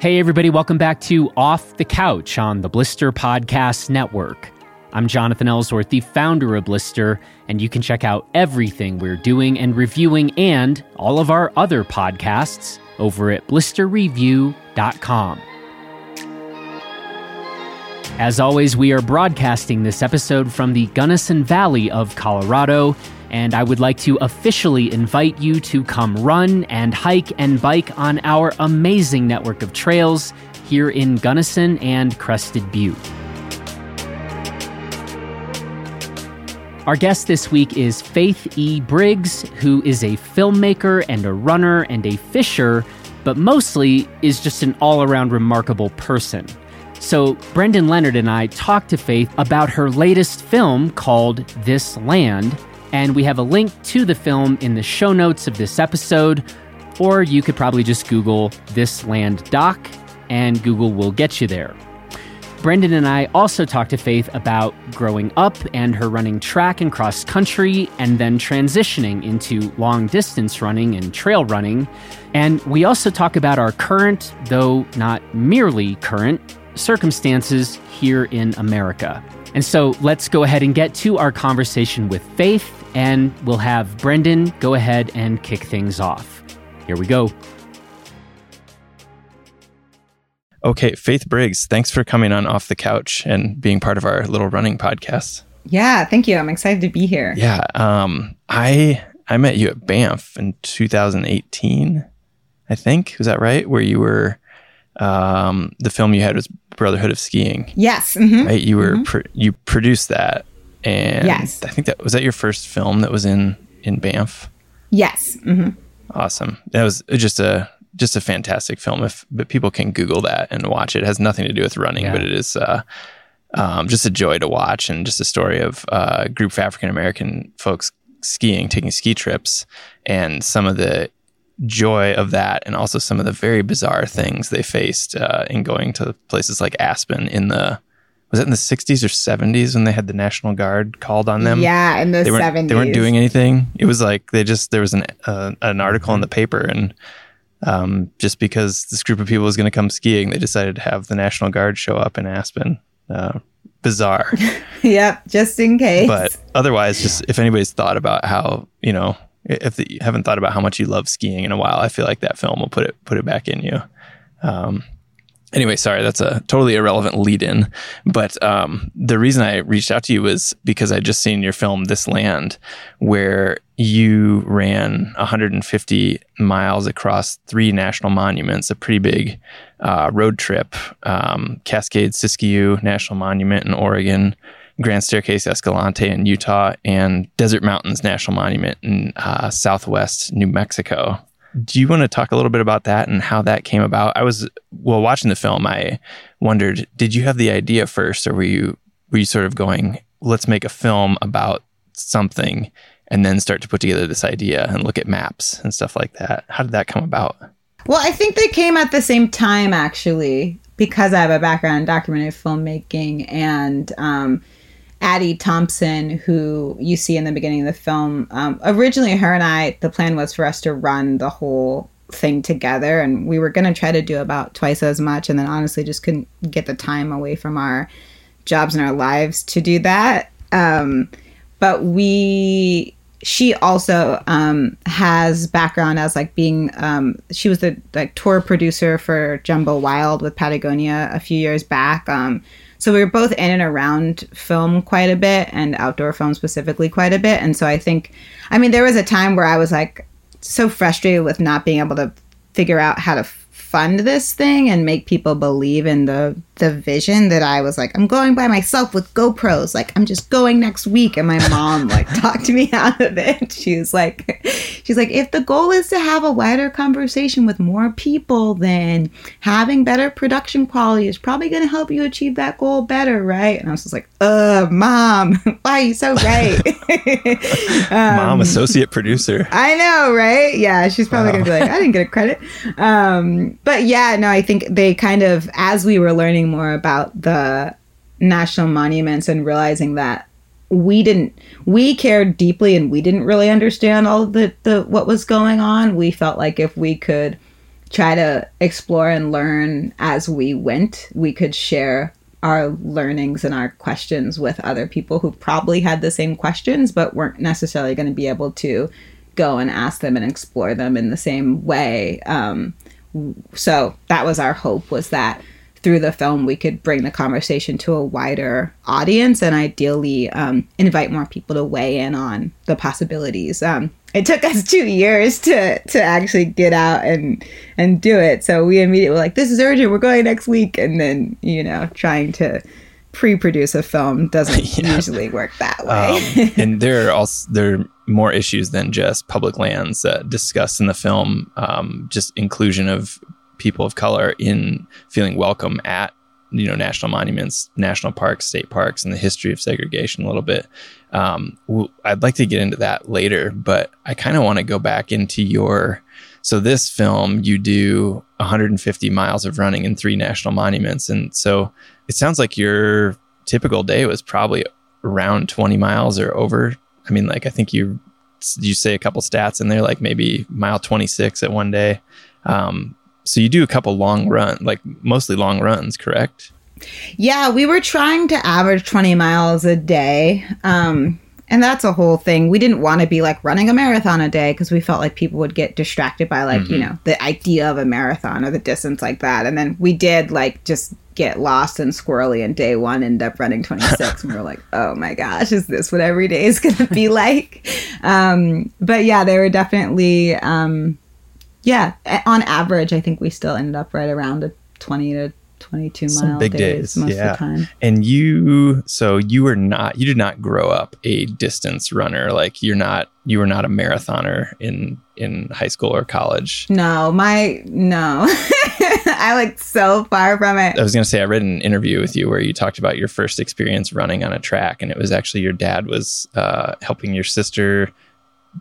Hey, everybody, welcome back to Off the Couch on the Blister Podcast Network. I'm Jonathan Ellsworth, the founder of Blister, and you can check out everything we're doing and reviewing and all of our other podcasts over at blisterreview.com. As always, we are broadcasting this episode from the Gunnison Valley of Colorado, and I would like to officially invite you to come run and hike and bike on our amazing network of trails here in Gunnison and Crested Butte. Our guest this week is Faith E. Briggs, who is a filmmaker and a runner and a fisher, but mostly is just an all around remarkable person. So, Brendan Leonard and I talked to Faith about her latest film called This Land, and we have a link to the film in the show notes of this episode, or you could probably just Google This Land Doc, and Google will get you there. Brendan and I also talked to Faith about growing up and her running track and cross country, and then transitioning into long distance running and trail running. And we also talk about our current, though not merely current, circumstances here in America. And so let's go ahead and get to our conversation with Faith, and we'll have Brendan go ahead and kick things off. Here we go. Okay, Faith Briggs, thanks for coming on Off the Couch and being part of our little running podcast. Yeah, thank you. I'm excited to be here. Yeah, um, I I met you at Banff in 2018, I think. Was that right? Where you were, um, the film you had was Brotherhood of Skiing. Yes. mhm. Right? You were Mhm. pro- you produced that, and Yes. I think that was that your first film that was in in Banff. Yes. hmm Awesome. That was just a just a fantastic film. If but people can Google that and watch it. It has nothing to do with running, Yeah. but it is uh, um, just a joy to watch and just a story of uh, a group of African American folks skiing, taking ski trips, and some of the joy of that, and also some of the very bizarre things they faced uh, in going to places like Aspen in the was it in the 60s or 70s when they had the National Guard called on them? Yeah, in the they 70s. They weren't doing anything. It was like they just there was an uh, an article in the paper, and um, just because this group of people was going to come skiing, they decided to have the National Guard show up in Aspen. Uh, bizarre, Yep, just in case. but otherwise, just if anybody's thought about how you know if the, you haven't thought about how much you love skiing in a while, I feel like that film will put it put it back in you. Um, anyway, sorry, that's a totally irrelevant lead in. But um, the reason I reached out to you was because I just seen your film This Land, where you ran 150 miles across three national monuments, a pretty big uh, road trip um, Cascade Siskiyou National Monument in Oregon. Grand Staircase Escalante in Utah and Desert Mountains National Monument in uh, southwest New Mexico. Do you want to talk a little bit about that and how that came about? I was well watching the film. I wondered, did you have the idea first, or were you were you sort of going, let's make a film about something, and then start to put together this idea and look at maps and stuff like that? How did that come about? well, I think they came at the same time, actually, because I have a background in documentary filmmaking and um, Addie Thompson, who you see in the beginning of the film. Um, originally, her and I, the plan was for us to run the whole thing together, and we were going to try to do about twice as much, and then honestly just couldn't get the time away from our jobs and our lives to do that. Um, but we she also um, has background as like being um, she was the like tour producer for Jumbo Wild with Patagonia a few years back. So we were both in and around film quite a bit and outdoor film specifically quite a bit. And so I think, I mean, there was a time where I was like so frustrated with not being able to figure out how to fund this thing and make people believe in the the vision that I was like I'm going by myself with GoPros like I'm just going next week and my mom like talked me out of it she was like she's like if the goal is to have a wider conversation with more people then having better production quality is probably going to help you achieve that goal better right and I was just like uh mom why are you so right Um, Mom, associate producer. I know, right? Yeah, she's probably Wow. gonna be like, I didn't get a credit. Um, but yeah, no, I think they kind of, as we were learning more about the national monuments and realizing that we didn't, we cared deeply and we didn't really understand all the, the what was going on. We felt like if we could try to explore and learn as we went. We could share our learnings and our questions with other people who probably had the same questions but weren't necessarily going to be able to go and ask them and explore them in the same way. Um, so that was our hope was that through the film we could bring the conversation to a wider audience and ideally um, invite more people to weigh in on the possibilities. Um, it took us two years to to actually get out and and do it. So we immediately were like this is urgent. We're going next week. And then you know trying to pre-produce a film doesn't yeah. usually work that way. um, and there are also there are more issues than just public lands uh, discussed in the film um, just inclusion of people of color in feeling welcome at you know national monuments, national parks, state parks, and the history of segregation a little bit. Um, I'd like to get into that later, but I kind of want to go back into your. So this film, you do 150 miles of running in three national monuments, and so it sounds like your typical day was probably around 20 miles or over. I mean, like I think you you say a couple stats in there, like maybe mile 26 at one day. Um, so you do a couple long run, like mostly long runs, correct? Yeah, we were trying to average 20 miles a day. Um, and that's a whole thing. We didn't want to be like running a marathon a day because we felt like people would get distracted by like, mm-hmm. you know, the idea of a marathon or the distance like that. And then we did like just get lost and squirrely and day one end up running 26 and we were like oh my gosh is this what every day is going to be like um, but yeah they were definitely um, yeah, on average, I think we still ended up right around a 20 to 22 Some mile big days, days most yeah. of the time. And you, so you were not, you did not grow up a distance runner. Like you're not, you were not a marathoner in in high school or college. No, my no. I like so far from it. I was going to say I read an interview with you where you talked about your first experience running on a track and it was actually your dad was uh, helping your sister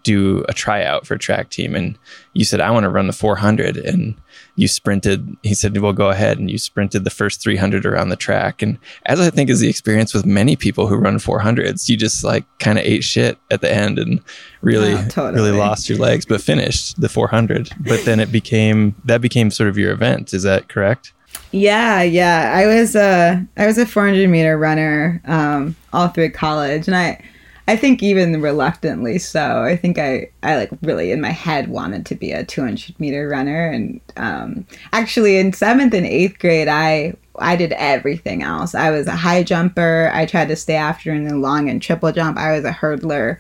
do a tryout for track team and you said i want to run the 400 and you sprinted he said well go ahead and you sprinted the first 300 around the track and as i think is the experience with many people who run 400s you just like kind of ate shit at the end and really oh, totally. really lost your legs but finished the 400 but then it became that became sort of your event is that correct yeah, yeah. I was a I was a 400 meter runner um, all through college, and I I think even reluctantly so. I think I, I like really in my head wanted to be a 200 meter runner. And um, actually, in seventh and eighth grade, I I did everything else. I was a high jumper. I tried to stay after in the long and triple jump. I was a hurdler.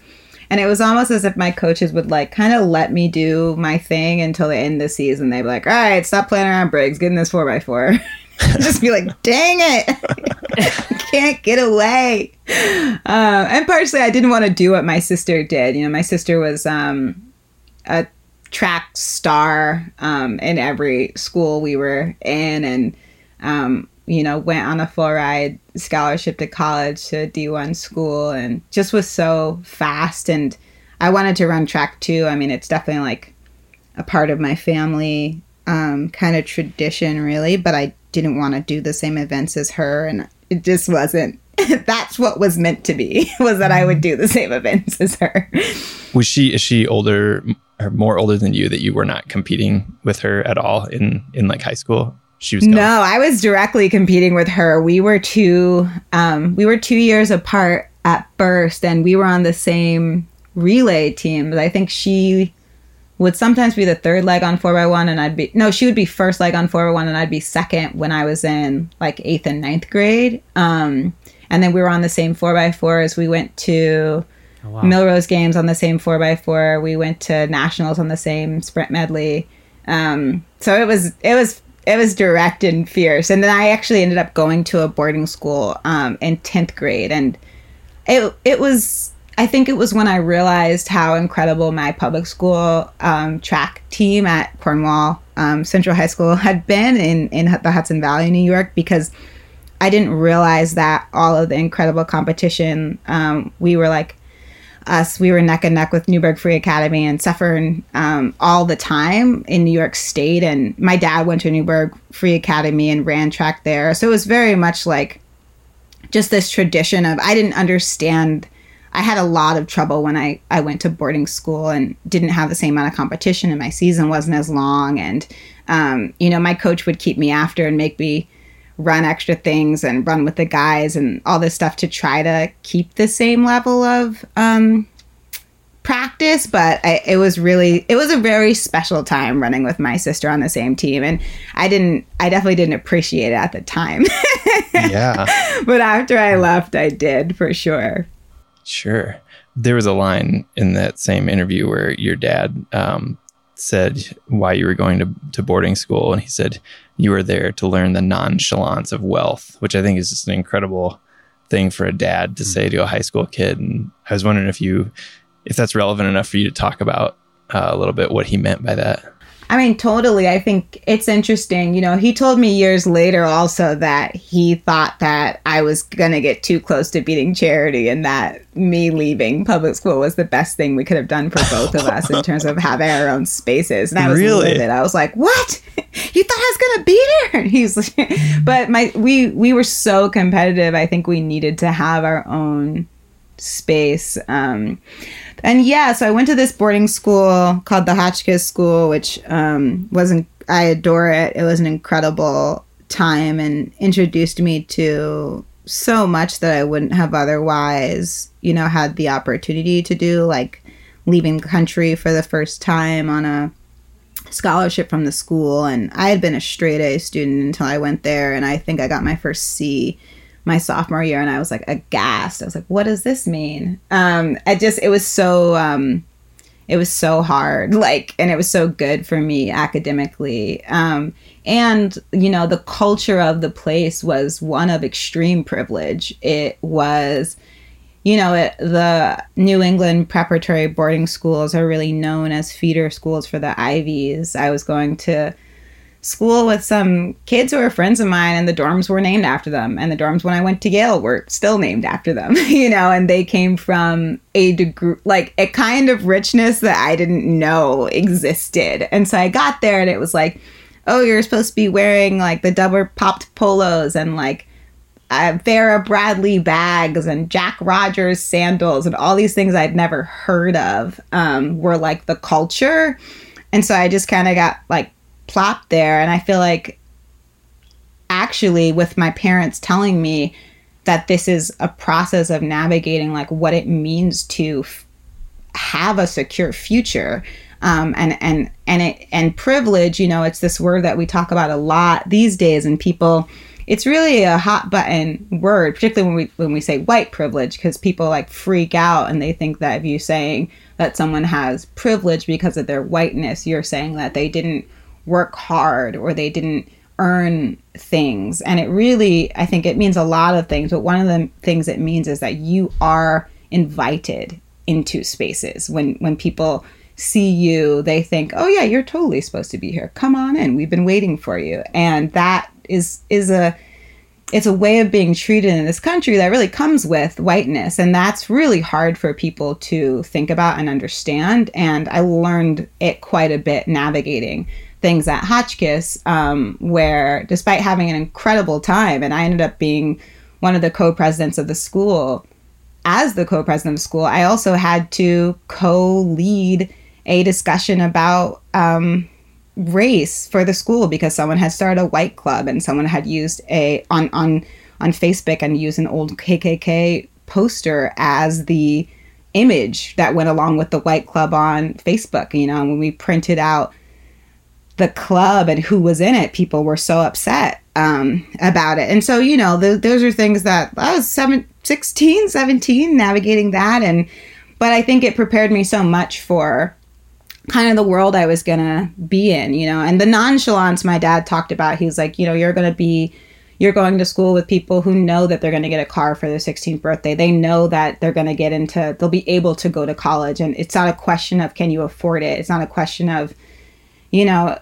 And it was almost as if my coaches would like kind of let me do my thing until the end of the season. They'd be like, all right, stop playing around Briggs, get in this 4x4. just be like, dang it, can't get away. Uh, and partially, I didn't want to do what my sister did. You know, my sister was um, a track star um, in every school we were in, and um, you know, went on a full ride scholarship to college to a D1 school, and just was so fast. And I wanted to run track too. I mean, it's definitely like a part of my family um, kind of tradition, really. But I didn't want to do the same events as her and it just wasn't that's what was meant to be was that I would do the same events as her. Was she is she older or more older than you that you were not competing with her at all in in like high school? She was gone. No, I was directly competing with her. We were two um we were 2 years apart at first and we were on the same relay team. But I think she would sometimes be the third leg on 4x1 and I'd be no she would be first leg on 4x1 and I'd be second when I was in like 8th and ninth grade. Um, and then we were on the same 4x4s we went to oh, wow. Millrose games on the same 4x4 we went to nationals on the same sprint medley. Um, so it was it was it was direct and fierce. And then I actually ended up going to a boarding school um, in 10th grade. And it it was I think it was when I realized how incredible my public school um, track team at Cornwall um, Central High School had been in, in the Hudson Valley, New York, because I didn't realize that all of the incredible competition, um, we were like us, we were neck and neck with Newburgh Free Academy and suffering um, all the time in New York State. And my dad went to Newburgh Free Academy and ran track there. So it was very much like just this tradition of, I didn't understand I had a lot of trouble when I, I went to boarding school and didn't have the same amount of competition and my season wasn't as long. And, um, you know, my coach would keep me after and make me run extra things and run with the guys and all this stuff to try to keep the same level of um, practice. But I, it was really, it was a very special time running with my sister on the same team. And I didn't, I definitely didn't appreciate it at the time. yeah. But after I left, I did for sure. Sure. There was a line in that same interview where your dad um, said why you were going to, to boarding school. And he said you were there to learn the nonchalance of wealth, which I think is just an incredible thing for a dad to say to a high school kid. And I was wondering if you, if that's relevant enough for you to talk about uh, a little bit what he meant by that. I mean, totally. I think it's interesting. You know, he told me years later also that he thought that I was going to get too close to beating Charity and that me leaving public school was the best thing we could have done for both of us in terms of having our own spaces. And I was really? livid. I was like, what? you thought I was going to beat her? And he's like, but my, we, we were so competitive. I think we needed to have our own space. Um, and yeah, so I went to this boarding school called the Hotchkiss School, which um, wasn't. I adore it. It was an incredible time and introduced me to so much that I wouldn't have otherwise, you know, had the opportunity to do, like leaving the country for the first time on a scholarship from the school. And I had been a straight A student until I went there, and I think I got my first C my sophomore year and I was like aghast. I was like, what does this mean? Um, I just, it was so, um, it was so hard, like, and it was so good for me academically. Um, and, you know, the culture of the place was one of extreme privilege. It was, you know, it, the New England preparatory boarding schools are really known as feeder schools for the Ivies. I was going to, school with some kids who are friends of mine and the dorms were named after them and the dorms when i went to yale were still named after them you know and they came from a degree like a kind of richness that i didn't know existed and so i got there and it was like oh you're supposed to be wearing like the double popped polos and like uh, Vera Bradley bags and Jack Rogers sandals and all these things I'd never heard of um, were like the culture. And so I just kind of got like plopped there. And I feel like actually, with my parents telling me that this is a process of navigating like what it means to f- have a secure future. Um, and and and it and privilege, you know, it's this word that we talk about a lot these days, and people, it's really a hot button word, particularly when we when we say white privilege, because people like freak out and they think that if you're saying that someone has privilege because of their whiteness, you're saying that they didn't work hard or they didn't earn things. And it really, I think it means a lot of things, but one of the things it means is that you are invited into spaces. When when people see you, they think, "Oh yeah, you're totally supposed to be here. Come on in. We've been waiting for you." And that is is a it's a way of being treated in this country that really comes with whiteness and that's really hard for people to think about and understand and i learned it quite a bit navigating things at Hotchkiss, um, where despite having an incredible time, and I ended up being one of the co presidents of the school, as the co president of the school, I also had to co lead a discussion about um, race for the school because someone had started a white club and someone had used a on on on Facebook and used an old KKK poster as the image that went along with the white club on Facebook. You know, when we printed out the club and who was in it, people were so upset um, about it. And so, you know, those are things that I was seven, 16, 17, navigating that. And, but I think it prepared me so much for kind of the world I was going to be in, you know, and the nonchalance my dad talked about. He was like, you know, you're going to be, you're going to school with people who know that they're going to get a car for their 16th birthday. They know that they're going to get into, they'll be able to go to college. And it's not a question of can you afford it? It's not a question of, you know,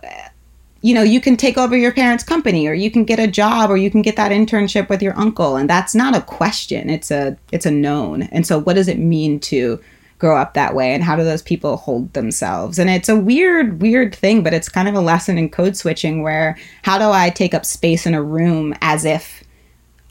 you know, you can take over your parents' company or you can get a job or you can get that internship with your uncle and that's not a question. It's a it's a known. And so what does it mean to grow up that way and how do those people hold themselves? And it's a weird weird thing, but it's kind of a lesson in code switching where how do I take up space in a room as if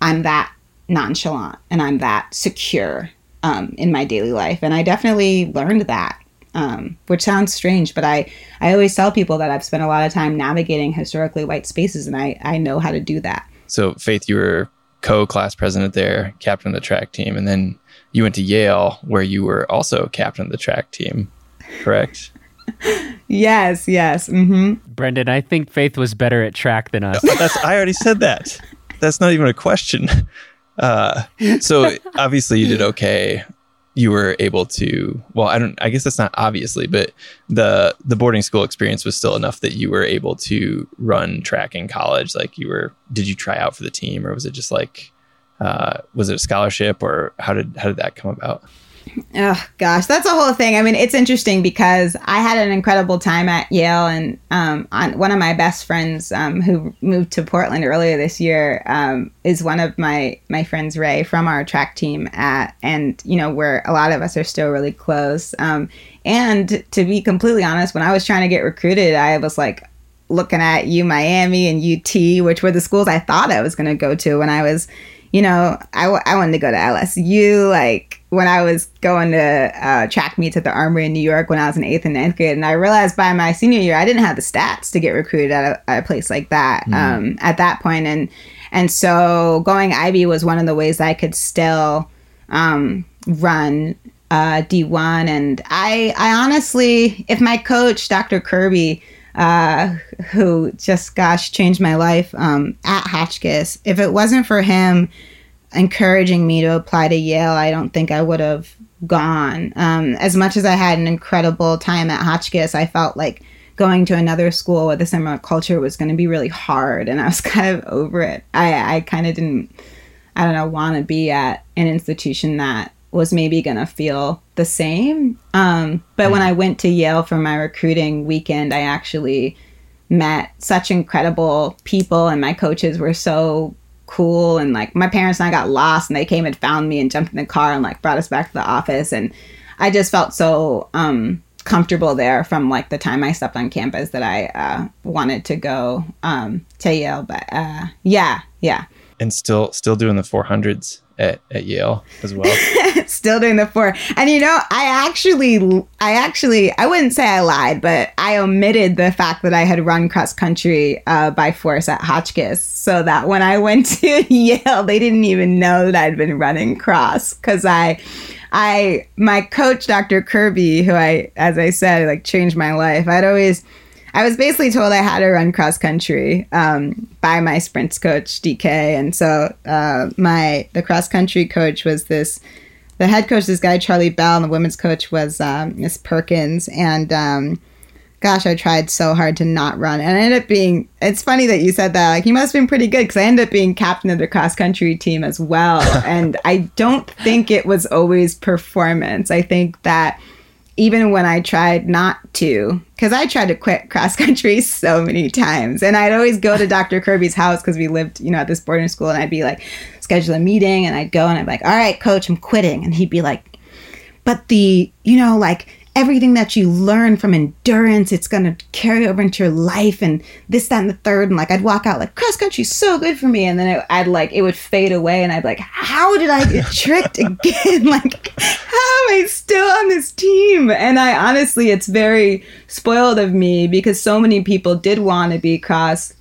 I'm that nonchalant and I'm that secure um, in my daily life, and I definitely learned that. Um, which sounds strange, but I, I always tell people that I've spent a lot of time navigating historically white spaces, and I, I know how to do that. So, Faith, you were co-class president there, captain of the track team, and then you went to Yale, where you were also captain of the track team. Correct? yes, yes. Mm-hmm. Brendan, I think Faith was better at track than us. That's I already said that. That's not even a question. Uh, so obviously you did okay. You were able to. Well, I don't. I guess that's not obviously, but the the boarding school experience was still enough that you were able to run track in college. Like you were. Did you try out for the team, or was it just like? Uh, was it a scholarship, or how did how did that come about? Oh gosh, that's a whole thing. I mean, it's interesting because I had an incredible time at Yale, and um, on, one of my best friends um, who moved to Portland earlier this year um, is one of my my friends, Ray, from our track team at, and you know, where a lot of us are still really close. Um, and to be completely honest, when I was trying to get recruited, I was like looking at U Miami and UT, which were the schools I thought I was going to go to when I was you know, I, I wanted to go to LSU. Like when I was going to uh, track meets at the Armory in New York when I was in eighth and ninth grade, and I realized by my senior year I didn't have the stats to get recruited at a, at a place like that mm. um, at that point, and and so going Ivy was one of the ways I could still um, run uh, D1. And I I honestly, if my coach Dr. Kirby uh, who just, gosh, changed my life um, at Hotchkiss. If it wasn't for him encouraging me to apply to Yale, I don't think I would have gone. Um, as much as I had an incredible time at Hotchkiss, I felt like going to another school with a similar culture was going to be really hard, and I was kind of over it. I, I kind of didn't, I don't know, want to be at an institution that was maybe going to feel the same. Um, but when I went to Yale for my recruiting weekend, I actually met such incredible people, and my coaches were so cool. And like my parents and I got lost, and they came and found me and jumped in the car and like brought us back to the office. And I just felt so um, comfortable there from like the time I stepped on campus that I uh, wanted to go um, to Yale. But uh, yeah, yeah. And still, still doing the 400s at, at Yale as well. Still doing the four. And you know, I actually, I actually, I wouldn't say I lied, but I omitted the fact that I had run cross country uh, by force at Hotchkiss so that when I went to Yale, they didn't even know that I'd been running cross because I, I, my coach, Dr. Kirby, who I, as I said, like changed my life. I'd always, I was basically told I had to run cross country um, by my sprints coach DK, and so uh, my the cross country coach was this. The head coach, this guy Charlie Bell, and the women's coach was um, Miss Perkins, and um, gosh, I tried so hard to not run, and I ended up being. It's funny that you said that. Like he must have been pretty good because I ended up being captain of the cross country team as well, and I don't think it was always performance. I think that even when I tried not to, because I tried to quit cross country so many times. And I'd always go to Dr. Kirby's house because we lived, you know, at this boarding school. And I'd be like, schedule a meeting. And I'd go and I'd be like, all right, coach, I'm quitting. And he'd be like, but the, you know, like everything that you learn from endurance, it's going to carry over into your life and this, that, and the third. And like, I'd walk out like cross country's so good for me. And then it, I'd like, it would fade away and I'd be like, how did I get tricked again? like, how am I still on this team? And I honestly, it's very spoiled of me because so many people did want to be cross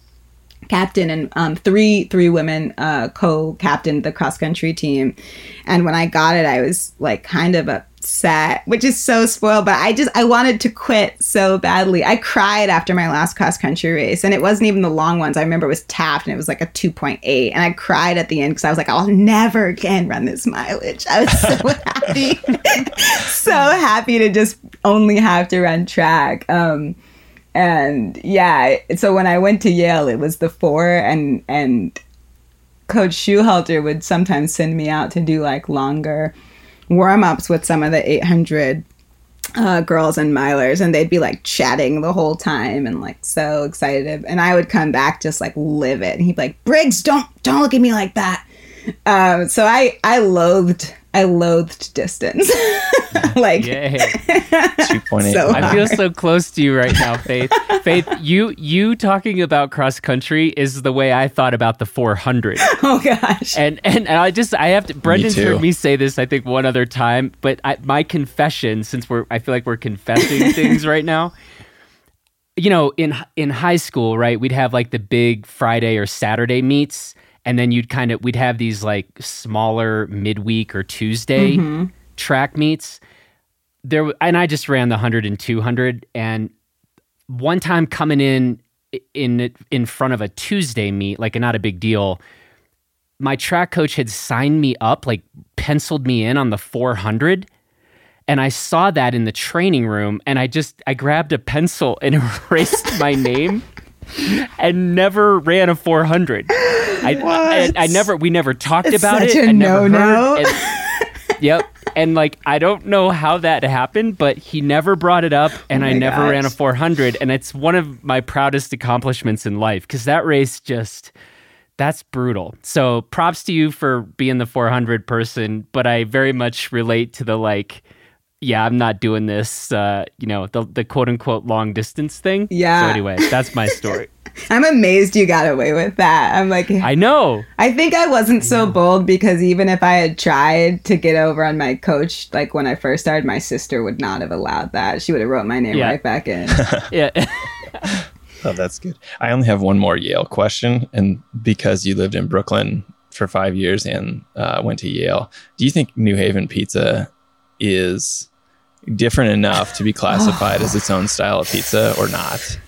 captain and um, three three women uh, co-captained the cross country team and when i got it i was like kind of upset which is so spoiled. But I just I wanted to quit so badly. I cried after my last cross country race, and it wasn't even the long ones. I remember it was Taft, and it was like a two point eight, and I cried at the end because I was like, I'll never again run this mileage. I was so happy, so happy to just only have to run track. Um, and yeah, so when I went to Yale, it was the four, and and Coach Shoehalter would sometimes send me out to do like longer warm ups with some of the 800 uh, girls and milers, and they'd be like chatting the whole time and like so excited. And I would come back just like livid. And he'd be like, "Briggs, don't don't look at me like that." Um, so I I loathed I loathed distance. like Yay. Two point eight. So I feel so close to you right now, Faith. Faith, you you talking about cross country is the way I thought about the 400. oh gosh. And and and I just I have to. Brendan's too. heard me say this I think one other time, but I, my confession, since we're I feel like we're confessing things right now. You know, in in high school, right, we'd have like the big Friday or Saturday meets, and then you'd kind of we'd have these like smaller midweek or Tuesday mm-hmm. track meets. There and I just ran the 100 and 200 and one time coming in in in front of a Tuesday meet, like not a big deal. My track coach had signed me up, like penciled me in on the 400, and I saw that in the training room, and I just I grabbed a pencil and erased my name, and never ran a 400. I, I, I never we never talked It's about such it. a I never no-no. heard. and- yep. And like I don't know how that happened, but he never brought it up, and Oh I never ran a 400, and it's one of my proudest accomplishments in life because that race just that's brutal. So props to you for being the 400 person, but I very much relate to the like, yeah, I'm not doing this, uh, you know, the the quote unquote long distance thing. Yeah. So anyway, that's my story. I'm amazed you got away with that. I'm like I know. I think I wasn't so bold because even if I had tried to get over on my coach, like when I first started, my sister would not have allowed that. She would have wrote my name Yeah. right back in. Yeah. Oh, that's good. I only have one more Yale question, and because you lived in Brooklyn for five years and uh, went to Yale, do you think New Haven pizza is different enough to be classified as its own style of pizza or not?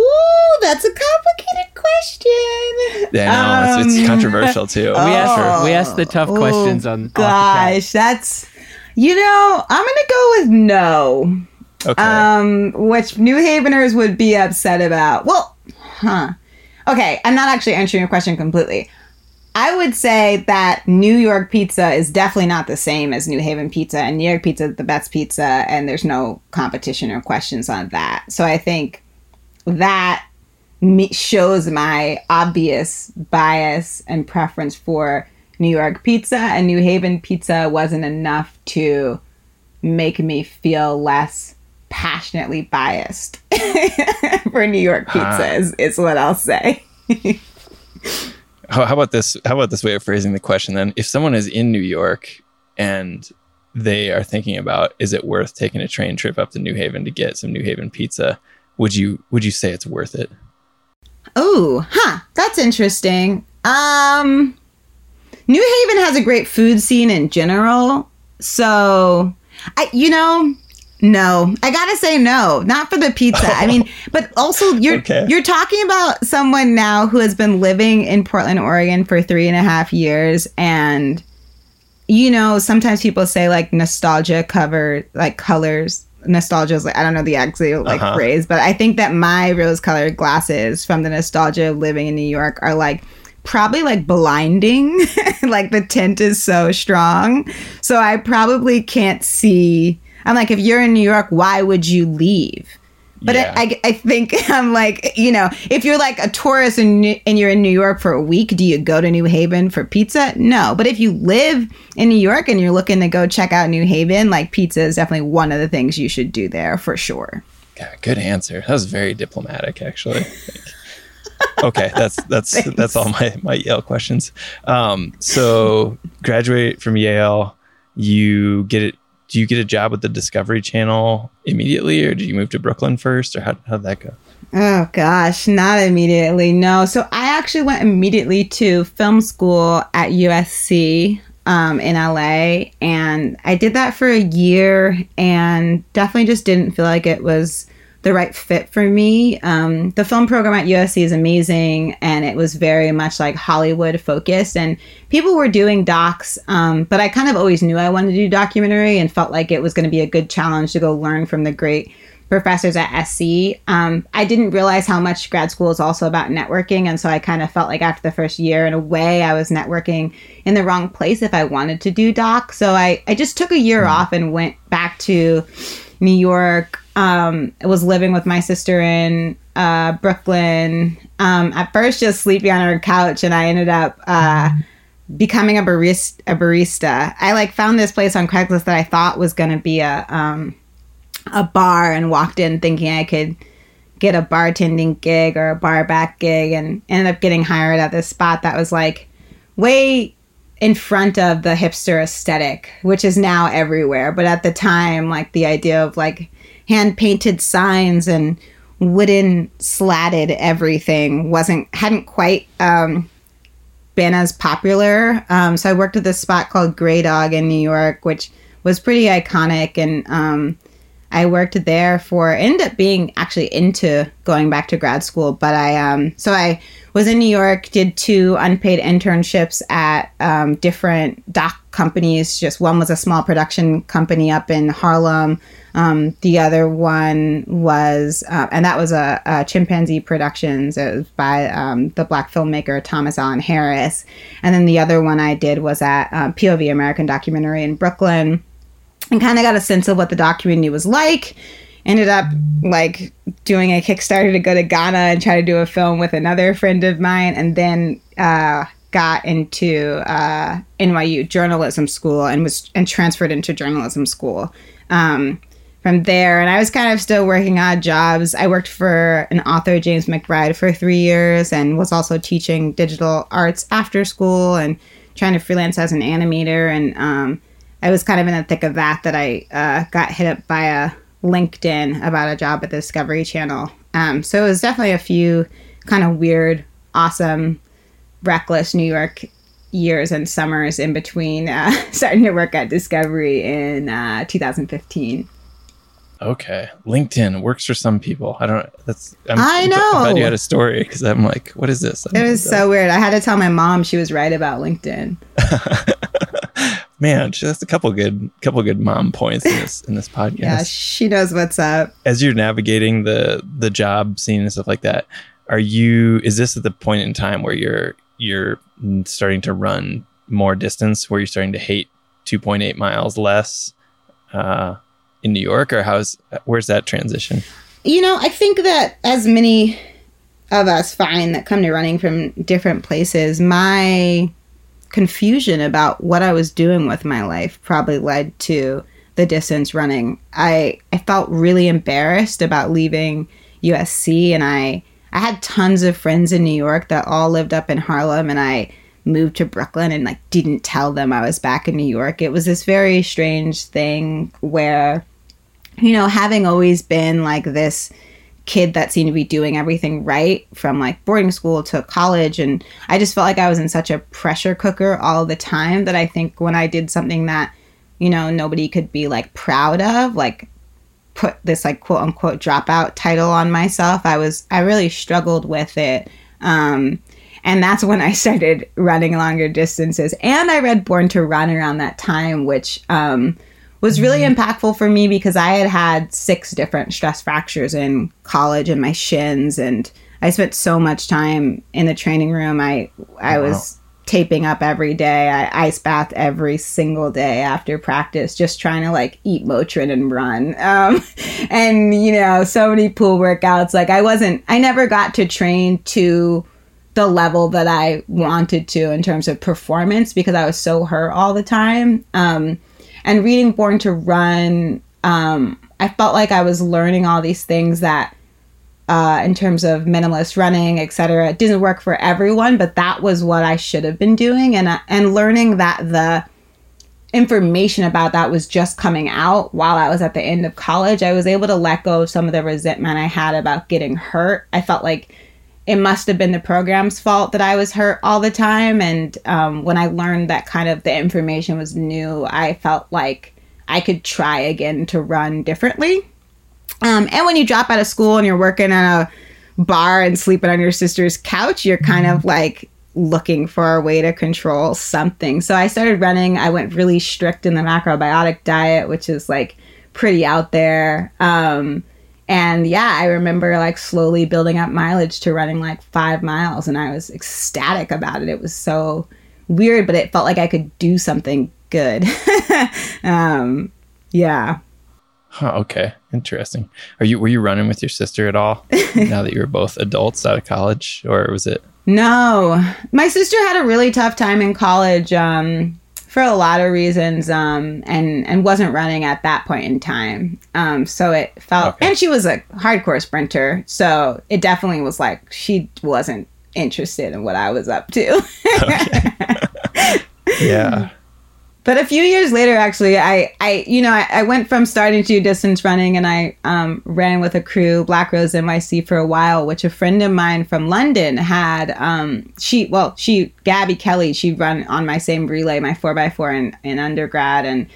Ooh, that's a complicated question. Yeah, I know it's, it's Um, controversial too. we asked we asked the tough Oh, questions on Gosh, that's you know, I'm gonna go with no. okay. Um, which New Haveners would be upset about. Well, huh. Okay, I'm not actually answering your question completely. I would say that New York pizza is definitely not the same as New Haven pizza, and New York pizza is the best pizza, and there's no competition or questions on that. So I think that me- shows my obvious bias and preference for New York pizza, and New Haven pizza wasn't enough to make me feel less passionately biased for New York pizza, is, is what I'll say. how, how about this? How about this way of phrasing the question then? If someone is in New York and they are thinking about is it worth taking a train trip up to New Haven to get some New Haven pizza, would you would you say it's worth it? Oh, huh. That's interesting. Um New Haven has a great food scene in general. So I you know, no. I gotta say no. Not for the pizza. I mean, but also you're Okay. you're talking about someone now who has been living in Portland, Oregon for three and a half years and you know, sometimes people say like nostalgia cover like colors. Nostalgia is like I don't know the exact like Uh-huh. phrase, but I think that my rose-colored glasses from the nostalgia of living in New York are like probably like blinding. like the tint is so strong, so I probably can't see. I'm like, if you're in New York, why would you leave? But Yeah. I, I, I think I'm like, you know, if you're like a tourist and, and you're in New York for a week, do you go to New Haven for pizza? No. But if you live in New York and you're looking to go check out New Haven, like pizza is definitely one of the things you should do there for sure. Yeah, good answer. That was very diplomatic, actually. Okay, that's that's that's all my my Yale questions. Um, so graduate from Yale, you get it. Do you get a job with the Discovery Channel immediately, or did you move to Brooklyn first, or how how'd that go? Oh gosh, not immediately. No. So I actually went immediately to film school at USC um, in LA, and I did that for a year, and definitely just didn't feel like it was the right fit for me. Um, the film program at USC is amazing, and it was very much like Hollywood focused, and people were doing docs, um, but I kind of always knew I wanted to do documentary, and felt like it was going to be a good challenge to go learn from the great professors at SC. Um, I didn't realize how much grad school is also about networking. And so I kind of felt like after the first year, in a way, I was networking in the wrong place if I wanted to do doc. So I, I just took a year off and went back to New York. Um, was living with my sister in uh, Brooklyn. Um, at first, just sleeping on her couch, and I ended up. Uh, becoming a barista, a barista. I like found this place on Craigslist that I thought was going to be a um, a bar, and walked in thinking I could get a bartending gig or a bar back gig, and ended up getting hired at this spot that was like way in front of the hipster aesthetic, which is now everywhere. But at the time, like the idea of like hand painted signs and wooden slatted everything wasn't hadn't quite um, been as popular. Um, so I worked at this spot called Grey Dog in New York, which was pretty iconic, and um, I worked there for ended up being actually into going back to grad school. But I um, so I was in New York, did two unpaid internships at um, different doc companies. Just one was a small production company up in Harlem. Um, the other one was, uh, and that was a, a, Chimpanzee Productions. It was by um, the black filmmaker Thomas Allen Harris. And then the other one I did was at uh, POV American Documentary in Brooklyn, and kind of got a sense of what the documentary was like ended up like doing a Kickstarter to go to Ghana and try to do a film with another friend of mine, and then uh, got into uh, NYU journalism school and was and transferred into journalism school. Um, from there, and I was kind of still working odd jobs. I worked for an author, James McBride, for three years, and was also teaching digital arts after school and trying to freelance as an animator. And um, I was kind of in the thick of that that I uh, got hit up by a LinkedIn about a job at the Discovery Channel. Um, so it was definitely a few kind of weird, awesome, reckless New York years and summers in between uh, starting to work at Discovery in uh, 2015. Okay, LinkedIn works for some people. I don't. That's. I'm, i know. I'm glad you had a story because I'm like, what is this? It was so weird. I had to tell my mom she was right about LinkedIn. man, that's a couple good couple good mom points in this in this podcast. yeah, she knows what's up. As you're navigating the the job scene and stuff like that, are you is this at the point in time where you're you're starting to run more distance where you're starting to hate 2.8 miles less uh, in New York or how's where's that transition? You know, I think that as many of us find that come to running from different places, my confusion about what I was doing with my life probably led to the distance running. I I felt really embarrassed about leaving USC and I I had tons of friends in New York that all lived up in Harlem and I moved to Brooklyn and like didn't tell them I was back in New York. It was this very strange thing where you know, having always been like this kid that seemed to be doing everything right from like boarding school to college and I just felt like I was in such a pressure cooker all the time that I think when I did something that you know nobody could be like proud of like put this like quote unquote dropout title on myself I was I really struggled with it. Um and that's when I started running longer distances. And I read Born to Run around that time which um was really mm-hmm. impactful for me because I had had six different stress fractures in college and my shins and I spent so much time in the training room. I I oh, was taping up every day. I ice bath every single day after practice, just trying to like eat Motrin and run. Um, and you know, so many pool workouts. Like I wasn't. I never got to train to the level that I wanted to in terms of performance because I was so hurt all the time. Um, and reading Born to Run, um, I felt like I was learning all these things that, uh, in terms of minimalist running, etc., it didn't work for everyone, but that was what I should have been doing, and uh, and learning that the information about that was just coming out while I was at the end of college, I was able to let go of some of the resentment I had about getting hurt. I felt like it must have been the program's fault that I was hurt all the time. And um, when I learned that kind of the information was new, I felt like I could try again to run differently. Um, and when you drop out of school and you're working at a bar and sleeping on your sister's couch, you're kind of like looking for a way to control something. So I started running. I went really strict in the macrobiotic diet, which is like pretty out there. Um, and yeah, I remember like slowly building up mileage to running like five miles, and I was ecstatic about it. It was so weird, but it felt like I could do something good. um, yeah. Huh, okay, interesting. Are you were you running with your sister at all now that you were both adults out of college, or was it? No, my sister had a really tough time in college um, for a lot of reasons, um, and and wasn't running at that point in time. Um, so it felt, Okay. and she was a hardcore sprinter, so it definitely was like she wasn't interested in what I was up to. Yeah. But a few years later, actually, I, I you know, I, I went from starting to do distance running and I um, ran with a crew, Black Rose NYC, for a while, which a friend of mine from London had. Um, she, well, she, Gabby Kelly, she'd run on my same relay, my 4x4 in, in undergrad. And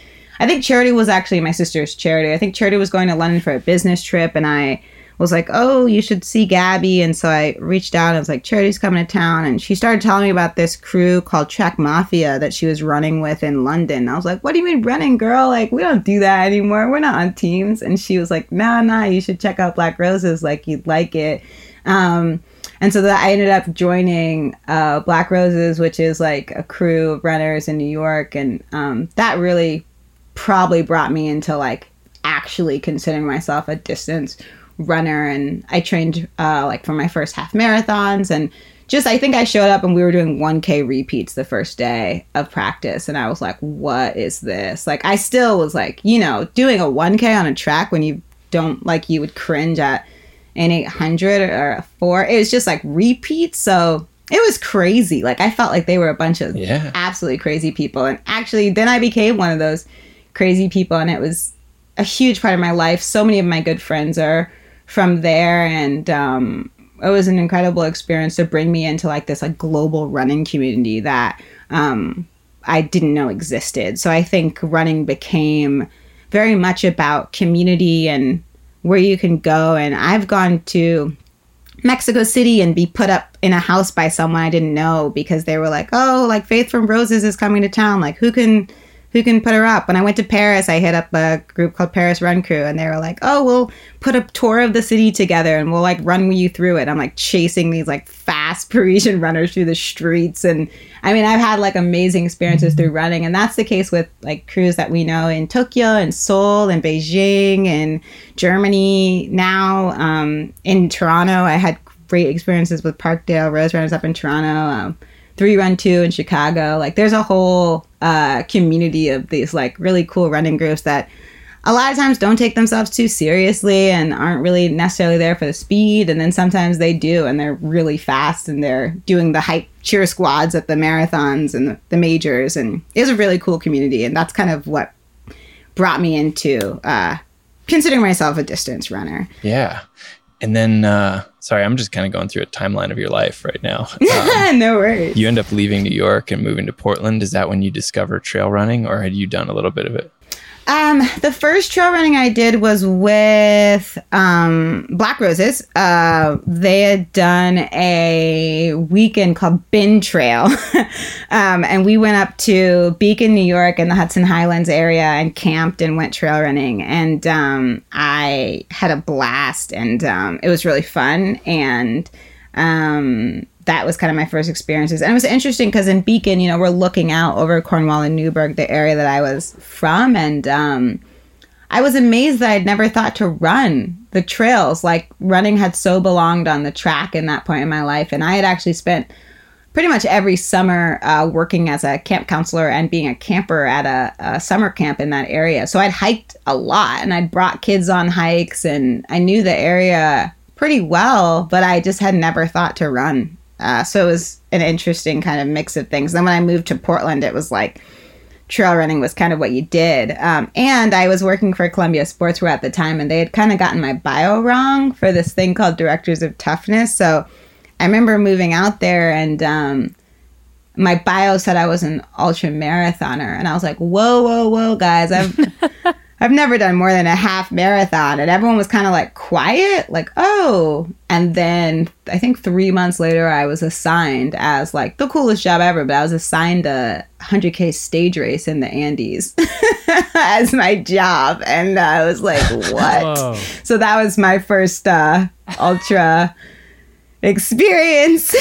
I think Charity was actually my sister's Charity. I think Charity was going to London for a business trip and I was like, oh, you should see Gabby. And so I reached out and was like, Charity's coming to town. And she started telling me about this crew called Track Mafia that she was running with in London. I was like, what do you mean running, girl? Like, we don't do that anymore. We're not on teams. And she was like, nah, nah, you should check out Black Roses. Like, you'd like it. Um, and so that I ended up joining uh, Black Roses, which is like a crew of runners in New York. And um, that really probably brought me into like actually considering myself a distance runner and i trained uh, like for my first half marathons and just i think i showed up and we were doing 1k repeats the first day of practice and i was like what is this? Like i still was like you know doing a 1k on a track when you don't like you would cringe at an 800 or a 4 it was just like repeats so it was crazy. Like i felt like they were a bunch of Yeah. absolutely crazy people and actually then i became one of those crazy people and it was a huge part of my life. So many of my good friends are from there. And um, it was an incredible experience to bring me into like this like global running community that um, i didn't know existed. So i think running became very much about community and where you can go. And i've gone to Mexico City and be put up in a house by someone I didn't know because they were like, "Oh, like Faith from Roses is coming to town. Like, who can who can put her up?" When I went to Paris, I hit up a group called Paris Run Crew, and they were like, "Oh, we'll put a tour of the city together and we'll like run you through it." I'm like chasing these like fast Parisian runners through the streets, and I mean, I've had like amazing experiences through running, and that's the case with like crews that we know in Tokyo and Seoul and Beijing and Germany now. Um, in Toronto, I had great experiences with Parkdale Roadrunners up in Toronto. Um, Three Run Two in Chicago. Like, there's a whole uh, community of these like really cool running groups that a lot of times don't take themselves too seriously and aren't really necessarily there for the speed. And then sometimes they do, and they're really fast and they're doing the hype cheer squads at the marathons and the, majors. And it's a really cool community. And that's kind of what brought me into uh, considering myself a distance runner. Yeah. And then, uh, sorry, I'm just kind of going through a timeline of your life right now. Um, no worries. you end up leaving New York and moving to Portland. Is that when you discover trail running, or had you done a little bit of it? Um, the first trail running I did was with um, Black Roses. Uh, they had done a weekend called Bin Trail, um, and we went up to Beacon, New York, in the Hudson Highlands area, and camped and went trail running. And um, I had a blast, and um, it was really fun. And um, that was kind of my first experiences. And it was interesting because in Beacon, you know, we're looking out over Cornwall and Newburgh, the area that I was from. And um, I was amazed that I'd never thought to run the trails. Like running had so belonged on the track in that point in my life. And I had actually spent pretty much every summer uh, working as a camp counselor and being a camper at a, a summer camp in that area. So I'd hiked a lot and I'd brought kids on hikes and I knew the area pretty well, but I just had never thought to run. Uh, so it was an interesting kind of mix of things. Then when I moved to Portland, it was like trail running was kind of what you did. Um, and I was working for Columbia Sportswear at the time, and they had kind of gotten my bio wrong for this thing called Directors of Toughness. So I remember moving out there, and um, my bio said I was an ultra marathoner, and I was like, "Whoa, whoa, whoa, guys! I've I've never done more than a half marathon. And everyone was kind of like quiet, like, oh. And then I think three months later, I was assigned as like the coolest job ever, but I was assigned a 100K stage race in the Andes as my job. And I was like, what? Whoa. So that was my first uh, ultra experience.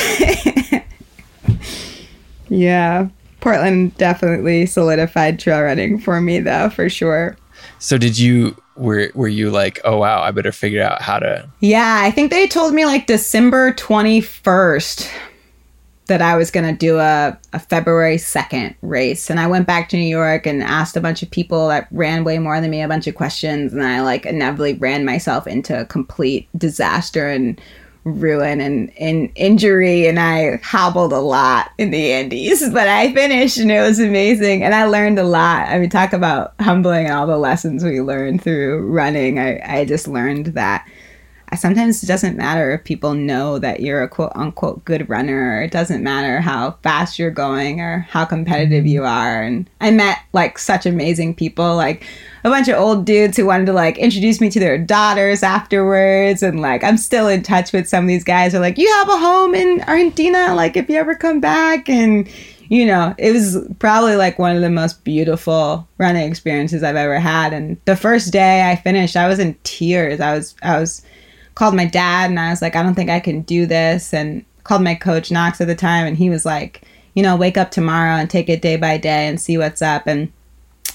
yeah. Portland definitely solidified trail running for me, though, for sure. So did you were were you like, oh wow, I better figure out how to Yeah, I think they told me like December 21st that I was going to do a, a February 2nd race. And I went back to New York and asked a bunch of people that ran way more than me a bunch of questions. And I like inevitably ran myself into a complete disaster and ruin and, and injury. And I hobbled a lot in the Andes, but I finished and it was amazing. And I learned a lot. I mean, talk about humbling and all the lessons we learned through running. I, I just learned that sometimes it doesn't matter if people know that you're a quote unquote good runner. It doesn't matter how fast you're going or how competitive mm-hmm. you are. And I met like such amazing people, like a bunch of old dudes who wanted to like introduce me to their daughters afterwards. And like I'm still in touch with some of these guys who are like, You have a home in Argentina, like if you ever come back and you know, it was probably like one of the most beautiful running experiences I've ever had. And the first day I finished, I was in tears. I was I was called my dad and I was like, I don't think I can do this. And called my coach Knox at the time and he was like, you know, wake up tomorrow and take it day by day and see what's up. And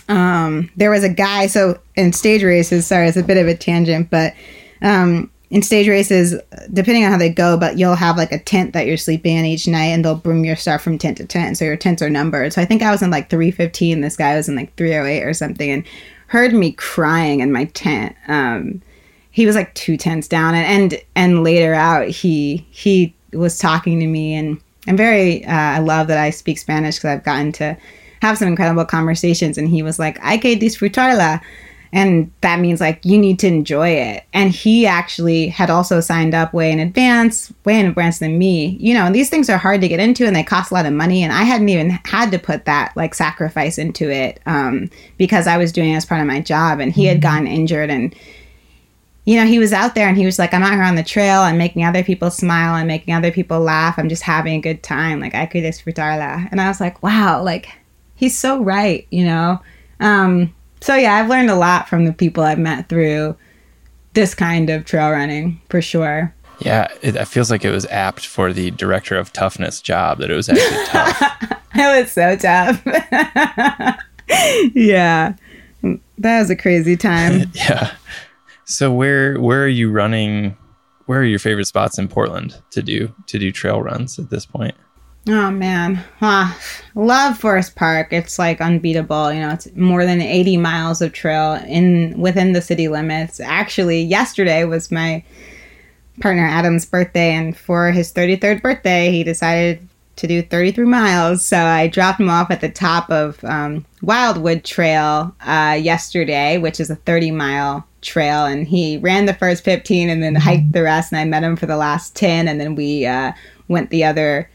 um, there was a guy, so in stage races, sorry, it's a bit of a tangent, but um, in stage races, depending on how they go, but you'll have like a tent that you're sleeping in each night and they'll bring your stuff from tent to tent. So your tents are numbered. So I think I was in like 315. This guy was in like 308 or something and heard me crying in my tent. Um, he was like two tents down and and, and later out he he was talking to me and i'm very uh, i love that i speak spanish because i've gotten to have some incredible conversations and he was like hay que disfrutarla and that means like you need to enjoy it and he actually had also signed up way in advance way in advance than me you know and these things are hard to get into and they cost a lot of money and i hadn't even had to put that like sacrifice into it um, because i was doing it as part of my job and he had gotten injured and you know, he was out there and he was like, I'm out here on the trail. I'm making other people smile. I'm making other people laugh. I'm just having a good time. Like, I could disfrutarla. And I was like, wow, like, he's so right, you know? Um, so, yeah, I've learned a lot from the people I've met through this kind of trail running for sure. Yeah, it, it feels like it was apt for the director of toughness job that it was actually tough. it was so tough. yeah, that was a crazy time. yeah. So where where are you running? Where are your favorite spots in Portland to do to do trail runs at this point? Oh man, ah, love Forest Park. It's like unbeatable. You know, it's more than 80 miles of trail in within the city limits. Actually, yesterday was my partner Adam's birthday, and for his 33rd birthday, he decided to do 33 miles. So I dropped him off at the top of um, Wildwood Trail uh, yesterday, which is a 30 mile trail and he ran the first 15 and then hiked the rest and i met him for the last 10 and then we uh, went the other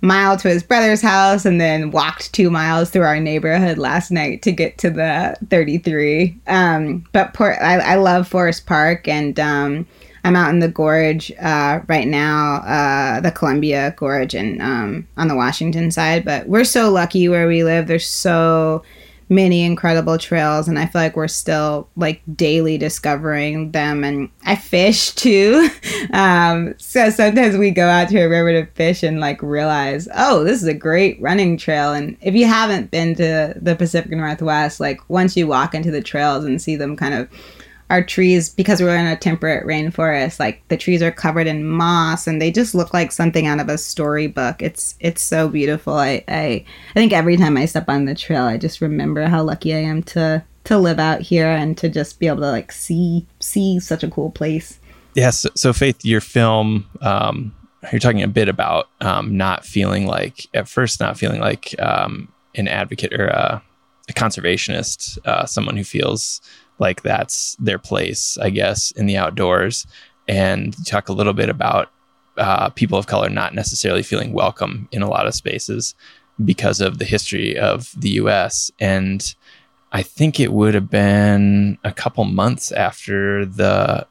mile to his brother's house and then walked two miles through our neighborhood last night to get to the 33 um, but Port, I, I, love forest park and um, i'm out in the gorge uh, right now uh, the columbia gorge and um, on the washington side. But we're so lucky where we live. There's so many incredible trails and I feel like we're still like daily discovering them and I fish too. um, so sometimes we go out to a river to fish and like realize, oh, this is a great running trail. And if you haven't been to the Pacific Northwest, like once you walk into the trails and see them kind of our trees because we're in a temperate rainforest like the trees are covered in moss and they just look like something out of a storybook. It's it's so beautiful. I i, I think every time i step on the trail i just remember how lucky i am to to live out here and to just be able to like see see such a cool place. Yes yeah, so, so, faith your film um you're talking a bit about um not feeling like at first not feeling like um an advocate or a, a conservationist uh someone who feels like that's their place, I guess, in the outdoors. And talk a little bit about uh, people of color not necessarily feeling welcome in a lot of spaces because of the history of the US. And I think it would have been a couple months after the,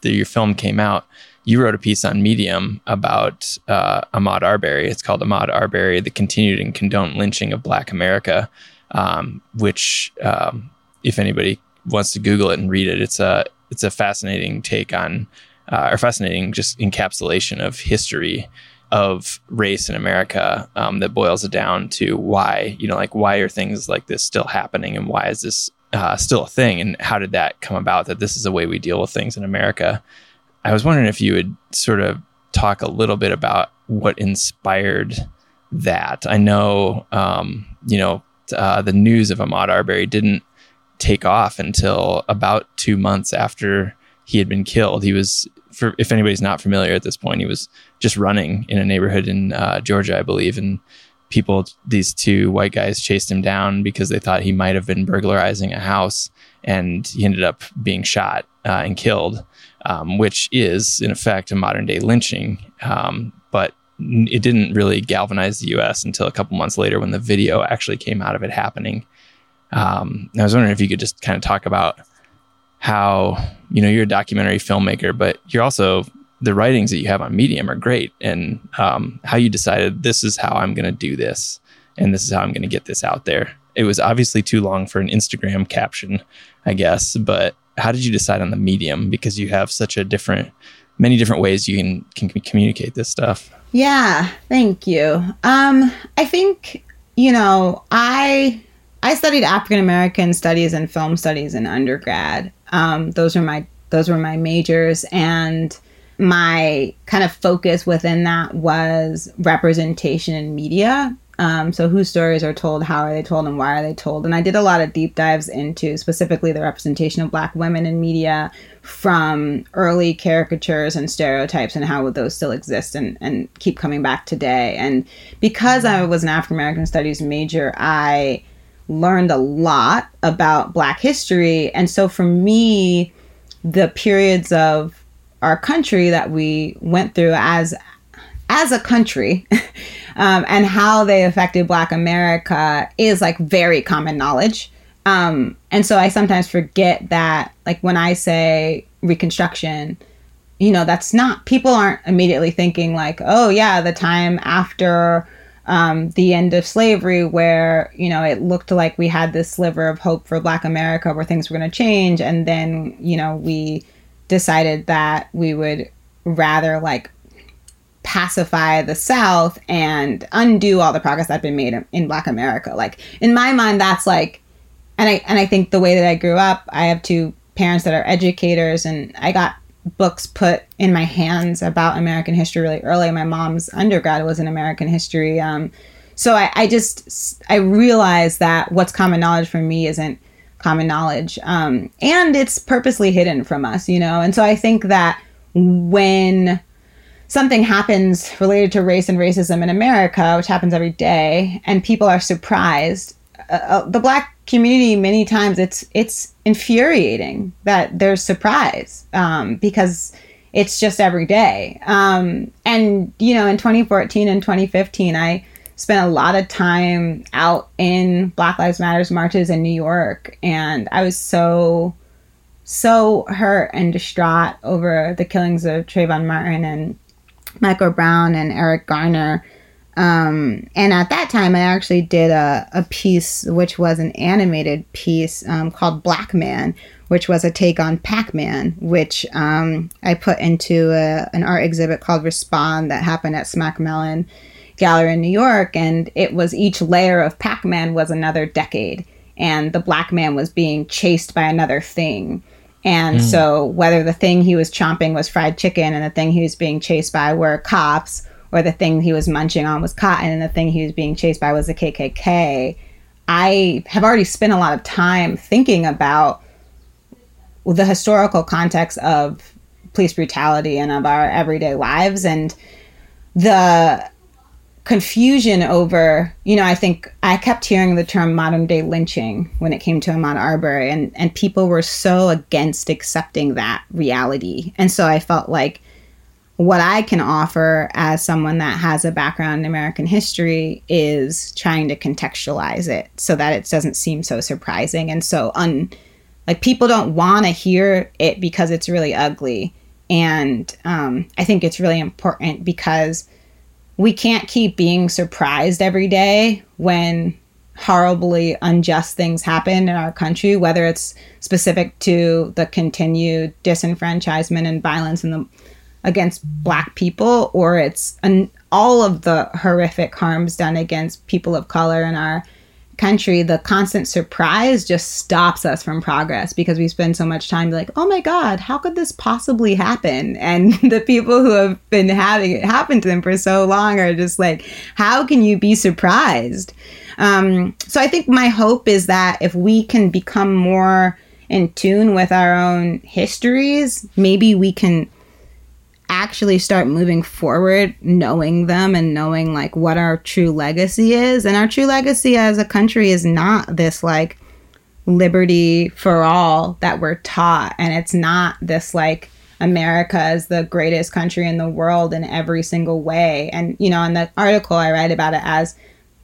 the your film came out. You wrote a piece on Medium about uh, Ahmaud Arbery. It's called Ahmaud Arbery: The Continued and Condoned Lynching of Black America, um, which, um, if anybody wants to Google it and read it, it's a it's a fascinating take on uh, or fascinating just encapsulation of history of race in America um, that boils it down to why you know like why are things like this still happening and why is this uh, still a thing and how did that come about that this is the way we deal with things in America. I was wondering if you would sort of talk a little bit about what inspired that. I know, um, you know, uh, the news of Ahmaud Arbery didn't take off until about two months after he had been killed. He was, for, if anybody's not familiar at this point, he was just running in a neighborhood in uh, Georgia, I believe, and people, these two white guys, chased him down because they thought he might have been burglarizing a house, and he ended up being shot uh, and killed, um, which is in effect a modern day lynching. Um, but it didn't really galvanize the U.S. until a couple months later when the video actually came out of it happening. Um, I was wondering if you could just kind of talk about how you know you're a documentary filmmaker, but you're also the writings that you have on Medium are great, and um, how you decided this is how I'm going to do this, and this is how I'm going to get this out there. It was obviously too long for an Instagram caption, I guess, but how did you decide on the medium? Because you have such a different, many different ways you can can communicate this stuff. Yeah, thank you. Um, I think you know I I studied African American studies and film studies in undergrad. Um, those are my those were my majors, and my kind of focus within that was representation in media. Um, so whose stories are told, how are they told, and why are they told? And I did a lot of deep dives into specifically the representation of Black women in media from early caricatures and stereotypes and how those still exist and, and keep coming back today. And because I was an African American Studies major, I learned a lot about Black history. And so for me, the periods of our country that we went through as as a country um, and how they affected Black America is like very common knowledge. Um, and so I sometimes forget that, like when I say Reconstruction, you know, that's not people aren't immediately thinking like, oh yeah, the time after um, the end of slavery, where you know it looked like we had this sliver of hope for Black America, where things were going to change, and then you know we decided that we would rather like pacify the South and undo all the progress that had been made in Black America. Like in my mind, that's like, and I and I think the way that I grew up, I have two parents that are educators, and I got books put in my hands about American history really early. My mom's undergrad was in American history. Um, so I, I, just I realized that what's common knowledge for me isn't common knowledge, um, and it's purposely hidden from us, you know. And so I think that when something happens related to race and racism in America, which happens every day, and people are surprised, uh, uh the black community many times it's it's infuriating that there's surprise um, because it's just every day. Um, and you know, in 2014 and 2015, I spent a lot of time out in Black Lives Matters marches in New York, and I was so so hurt and distraught over the killings of Trayvon Martin and Michael Brown and Eric Garner um, and at that time, I actually did a, a piece, which was an animated piece um, called Black Man, which was a take on Pac Man, which um, I put into a, an art exhibit called Respond that happened at Smack Mellon Gallery in New York. And it was each layer of Pac Man was another decade. And the black man was being chased by another thing. And mm. so, whether the thing he was chomping was fried chicken and the thing he was being chased by were cops, or the thing he was munching on was cotton and the thing he was being chased by was the KKK, I have already spent a lot of time thinking about the historical context of police brutality and of our everyday lives and the confusion over, you know, I think I kept hearing the term modern day lynching when it came to Ahmaud Arbery and, and people were so against accepting that reality. And so I felt like what I can offer as someone that has a background in American history is trying to contextualize it so that it doesn't seem so surprising and so un like people don't want to hear it because it's really ugly. And um, I think it's really important because we can't keep being surprised every day when horribly unjust things happen in our country, whether it's specific to the continued disenfranchisement and violence in the against black people or it's an, all of the horrific harms done against people of color in our country, the constant surprise just stops us from progress because we spend so much time like, oh my God, how could this possibly happen? And the people who have been having it happen to them for so long are just like, how can you be surprised? Um, so I think my hope is that if we can become more in tune with our own histories, maybe we can actually start moving forward knowing them and knowing like what our true legacy is. And our true legacy as a country is not this like liberty for all that we're taught. And it's not this like America is the greatest country in the world in every single way. And you know in the article I write about it as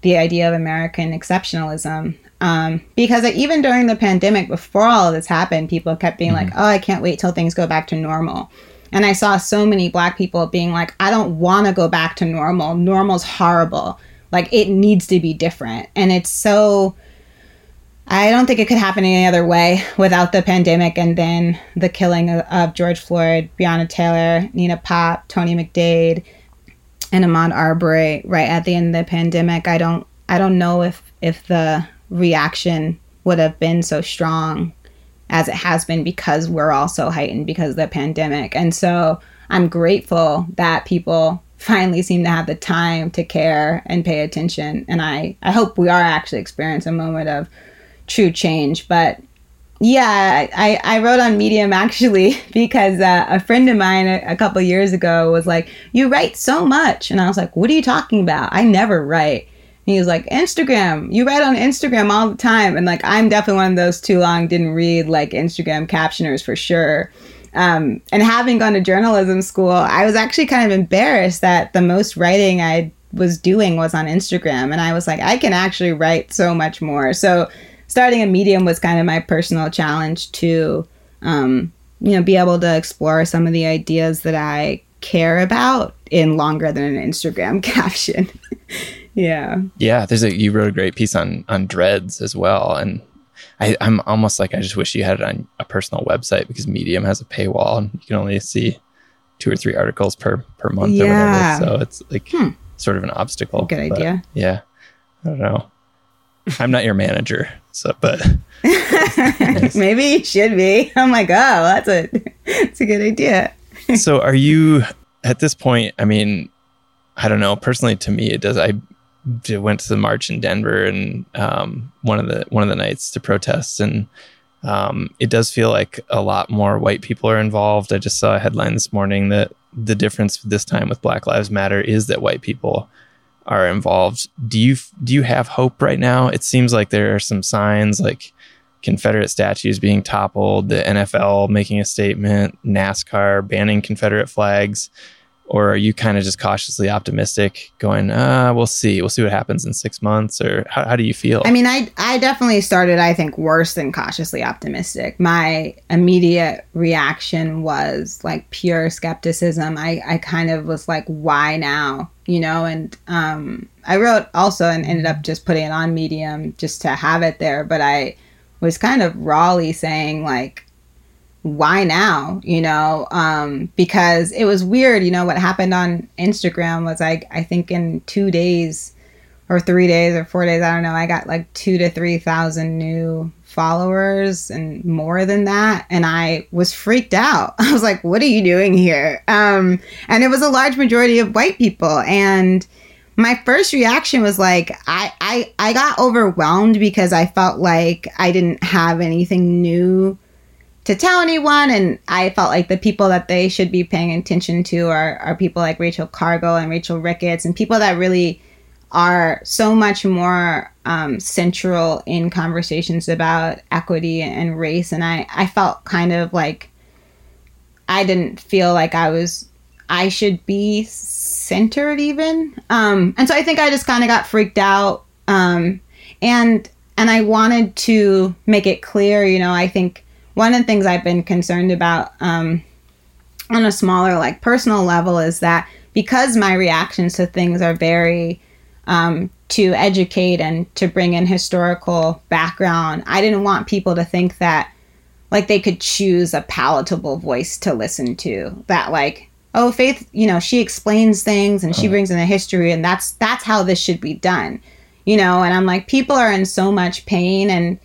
the idea of American exceptionalism. Um, because even during the pandemic before all of this happened people kept being mm-hmm. like oh I can't wait till things go back to normal and I saw so many black people being like, I don't want to go back to normal. Normal's horrible. Like, it needs to be different. And it's so, I don't think it could happen any other way without the pandemic and then the killing of, of George Floyd, Breonna Taylor, Nina Pop, Tony McDade, and Ahmaud Arbery right at the end of the pandemic. I don't, I don't know if, if the reaction would have been so strong as it has been because we're all so heightened because of the pandemic. And so I'm grateful that people finally seem to have the time to care and pay attention. And I, I hope we are actually experiencing a moment of true change. But yeah, I, I wrote on Medium actually because uh, a friend of mine a, a couple years ago was like, You write so much. And I was like, What are you talking about? I never write he was like, Instagram, you write on Instagram all the time. And like, I'm definitely one of those too long, didn't read like Instagram captioners for sure. Um, and having gone to journalism school, I was actually kind of embarrassed that the most writing I was doing was on Instagram. And I was like, I can actually write so much more. So starting a medium was kind of my personal challenge to, um, you know, be able to explore some of the ideas that I care about in longer than an Instagram caption. Yeah. Yeah. There's a you wrote a great piece on on dreads as well. And I, I'm almost like I just wish you had it on a personal website because Medium has a paywall and you can only see two or three articles per per month yeah. or whatever. So it's like hmm. sort of an obstacle. Good idea. Yeah. I don't know. I'm not your manager, so but maybe you should be. I'm like, oh, that's a that's a good idea. so are you at this point? I mean, I don't know. Personally, to me, it does. I went to the march in Denver and um, one of the one of the nights to protest, and um, it does feel like a lot more white people are involved. I just saw a headline this morning that the difference this time with Black Lives Matter is that white people are involved. Do you do you have hope right now? It seems like there are some signs like Confederate statues being toppled, the NFL making a statement, NASCAR banning Confederate flags or are you kind of just cautiously optimistic going uh we'll see. We'll see what happens in six months or how, how do you feel? I mean i i definitely started i think worse than cautiously optimistic. My immediate reaction was like pure skepticism. I i kind of was like why now? You know and um i wrote also and ended up just putting it on medium just to have it there but i was kind of rawly saying like why now you know? Um because it was weird you know what happened on instagram was like i think in two days or three days or four days i don't know i got like two to three thousand new followers and more than that and i was freaked out. I was like what are you doing here? Um and it was a large majority of white people and my first reaction was like I, I i got overwhelmed because i felt like i didn't have anything new to tell anyone. And I felt like the people that they should be paying attention to are, are people like Rachel Cargle and Rachel Ricketts and people that really are so much more um, central in conversations about equity and race. And I, I felt kind of like I didn't feel like I was, I should be centered even. Um, and so I think I just kind of got freaked out. Um, and, and I wanted to make it clear, you know, I think one of the things I've been concerned about um, on a smaller, like personal level, is that because my reactions to things are very um, to educate and to bring in historical background, I didn't want people to think that like they could choose a palatable voice to listen to. That like, oh, Faith, you know, she explains things and she brings in the history, and that's that's how this should be done you know, and I'm like, people are in so much pain and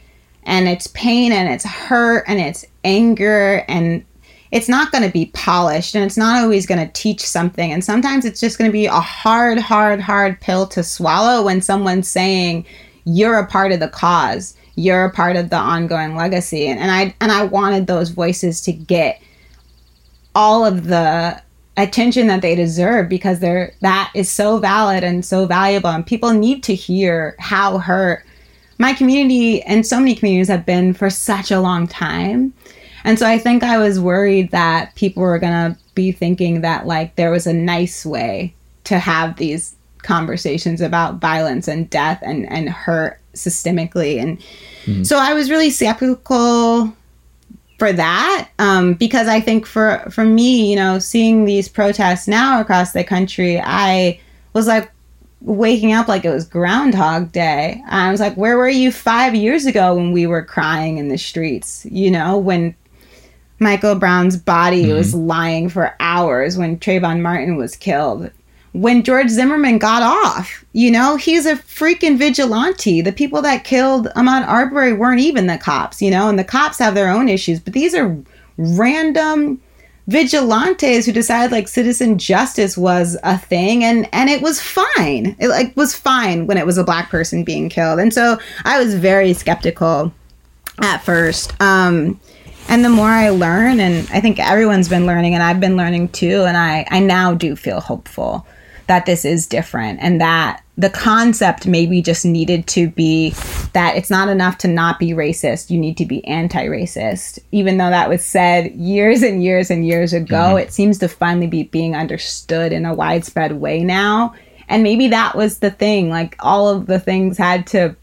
and it's pain and it's hurt and it's anger and it's not going to be polished and it's not always going to teach something. And sometimes it's just going to be a hard, hard, hard pill to swallow when someone's saying, you're a part of the cause, you're a part of the ongoing legacy. And, and I and I wanted those voices to get all of the attention that they deserve because they're that is so valid and so valuable and people need to hear how hurt my community and so many communities have been for such a long time and so i think i was worried that people were going to be thinking that like there was a nice way to have these conversations about violence and death and and hurt systemically and mm-hmm. so i was really skeptical for that um, because I think for for me, you know, seeing these protests now across the country, I was like waking up like it was Groundhog Day. I was like, where were you five years ago when we were crying in the streets? You know, when Michael Brown's body mm-hmm. was lying for hours when Trayvon Martin was killed when George Zimmerman got off. You know, he's a freaking vigilante. The people that killed Ahmaud Arbery weren't even the cops, you know, and the cops have their own issues, but these are random vigilantes who decided like citizen justice was a thing and and it was fine. It like was fine when it was a black person being killed. And so I was very skeptical at first. Um and the more I learn and I think everyone's been learning and I've been learning too and I I now do feel hopeful that this is different and that the concept maybe just needed to be that it's not enough to not be racist you need to be anti-racist. Even though that was said years and years and years ago mm-hmm. it seems to finally be being understood in a widespread way now. And maybe that was the thing like all of the things had to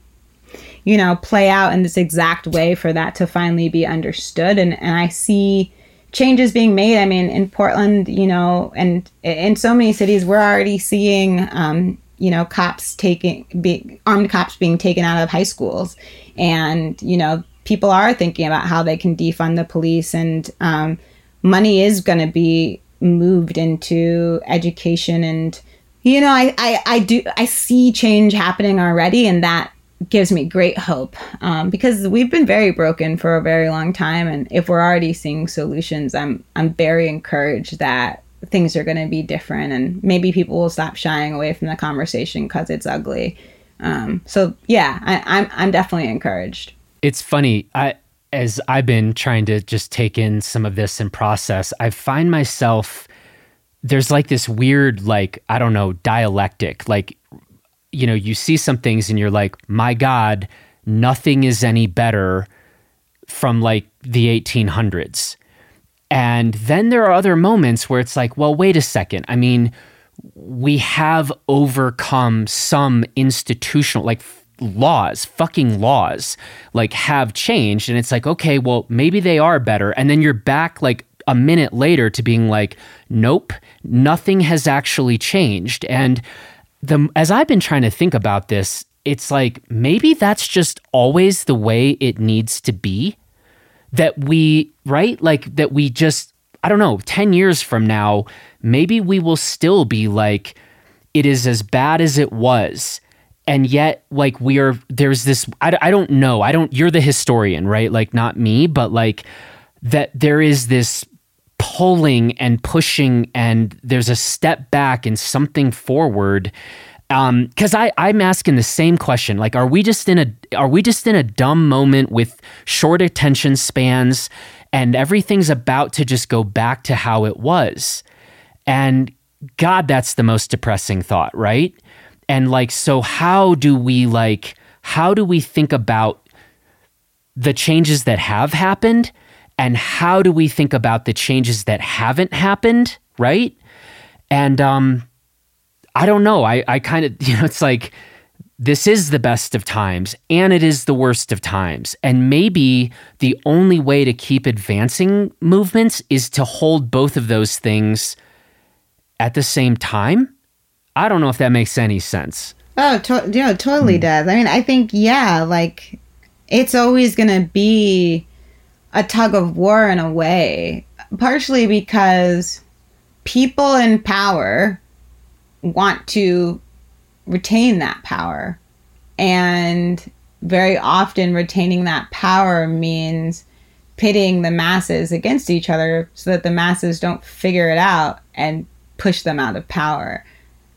you know play out in this exact way for that to finally be understood. And and i see changes being made. I mean, in Portland, you know, and in so many cities, we're already seeing, um, you know, cops taking, be, armed cops being taken out of high schools. And, you know, people are thinking about how they can defund the police and um, money is going to be moved into education and, you know, I, I, I do, I see change happening already and that gives me great hope um, because we've been very broken for a very long time and if we're already seeing solutions i'm i'm very encouraged that things are going to be different and maybe people will stop shying away from the conversation because it's ugly. Um, so yeah I, i'm i'm definitely encouraged. It's funny i as i've been trying to just take in some of this and process i find myself there's like this weird like i don't know dialectic like you know, you see some things and you're like, my God, nothing is any better from like the 1800s. And then there are other moments where it's like, well, wait a second. I mean, we have overcome some institutional, like laws, fucking laws, like have changed. And it's like, okay, well, maybe they are better. And then you're back like a minute later to being like, nope, nothing has actually changed. And the as I've been trying to think about this, it's like maybe that's just always the way it needs to be. That we, right? Like that we just I don't know, 10 years from now, maybe we will still be like it is as bad as it was. And yet, like, we are, there's this, I, I don't know. I don't, you're the historian, right? Like, not me, but like, that there is this pulling and pushing and there's a step back and something forward. Um because i i'm asking the same question. Like are we just in a are we just in a dumb moment with short attention spans and everything's about to just go back to how it was? And god that's the most depressing thought right? And like so how do we like how do we think about the changes that have happened and how do we think about the changes that haven't happened right? And um i don't know. I i kind of you know it's like this is the best of times and it is the worst of times. And maybe the only way to keep advancing movements is to hold both of those things at the same time. I don't know if that makes any sense. Oh to- yeah totally hmm. does. I mean i think yeah like it's always going to be a tug of war in a way, partially because people in power want to retain that power. and very often retaining that power means pitting the masses against each other so that the masses don't figure it out and push them out of power.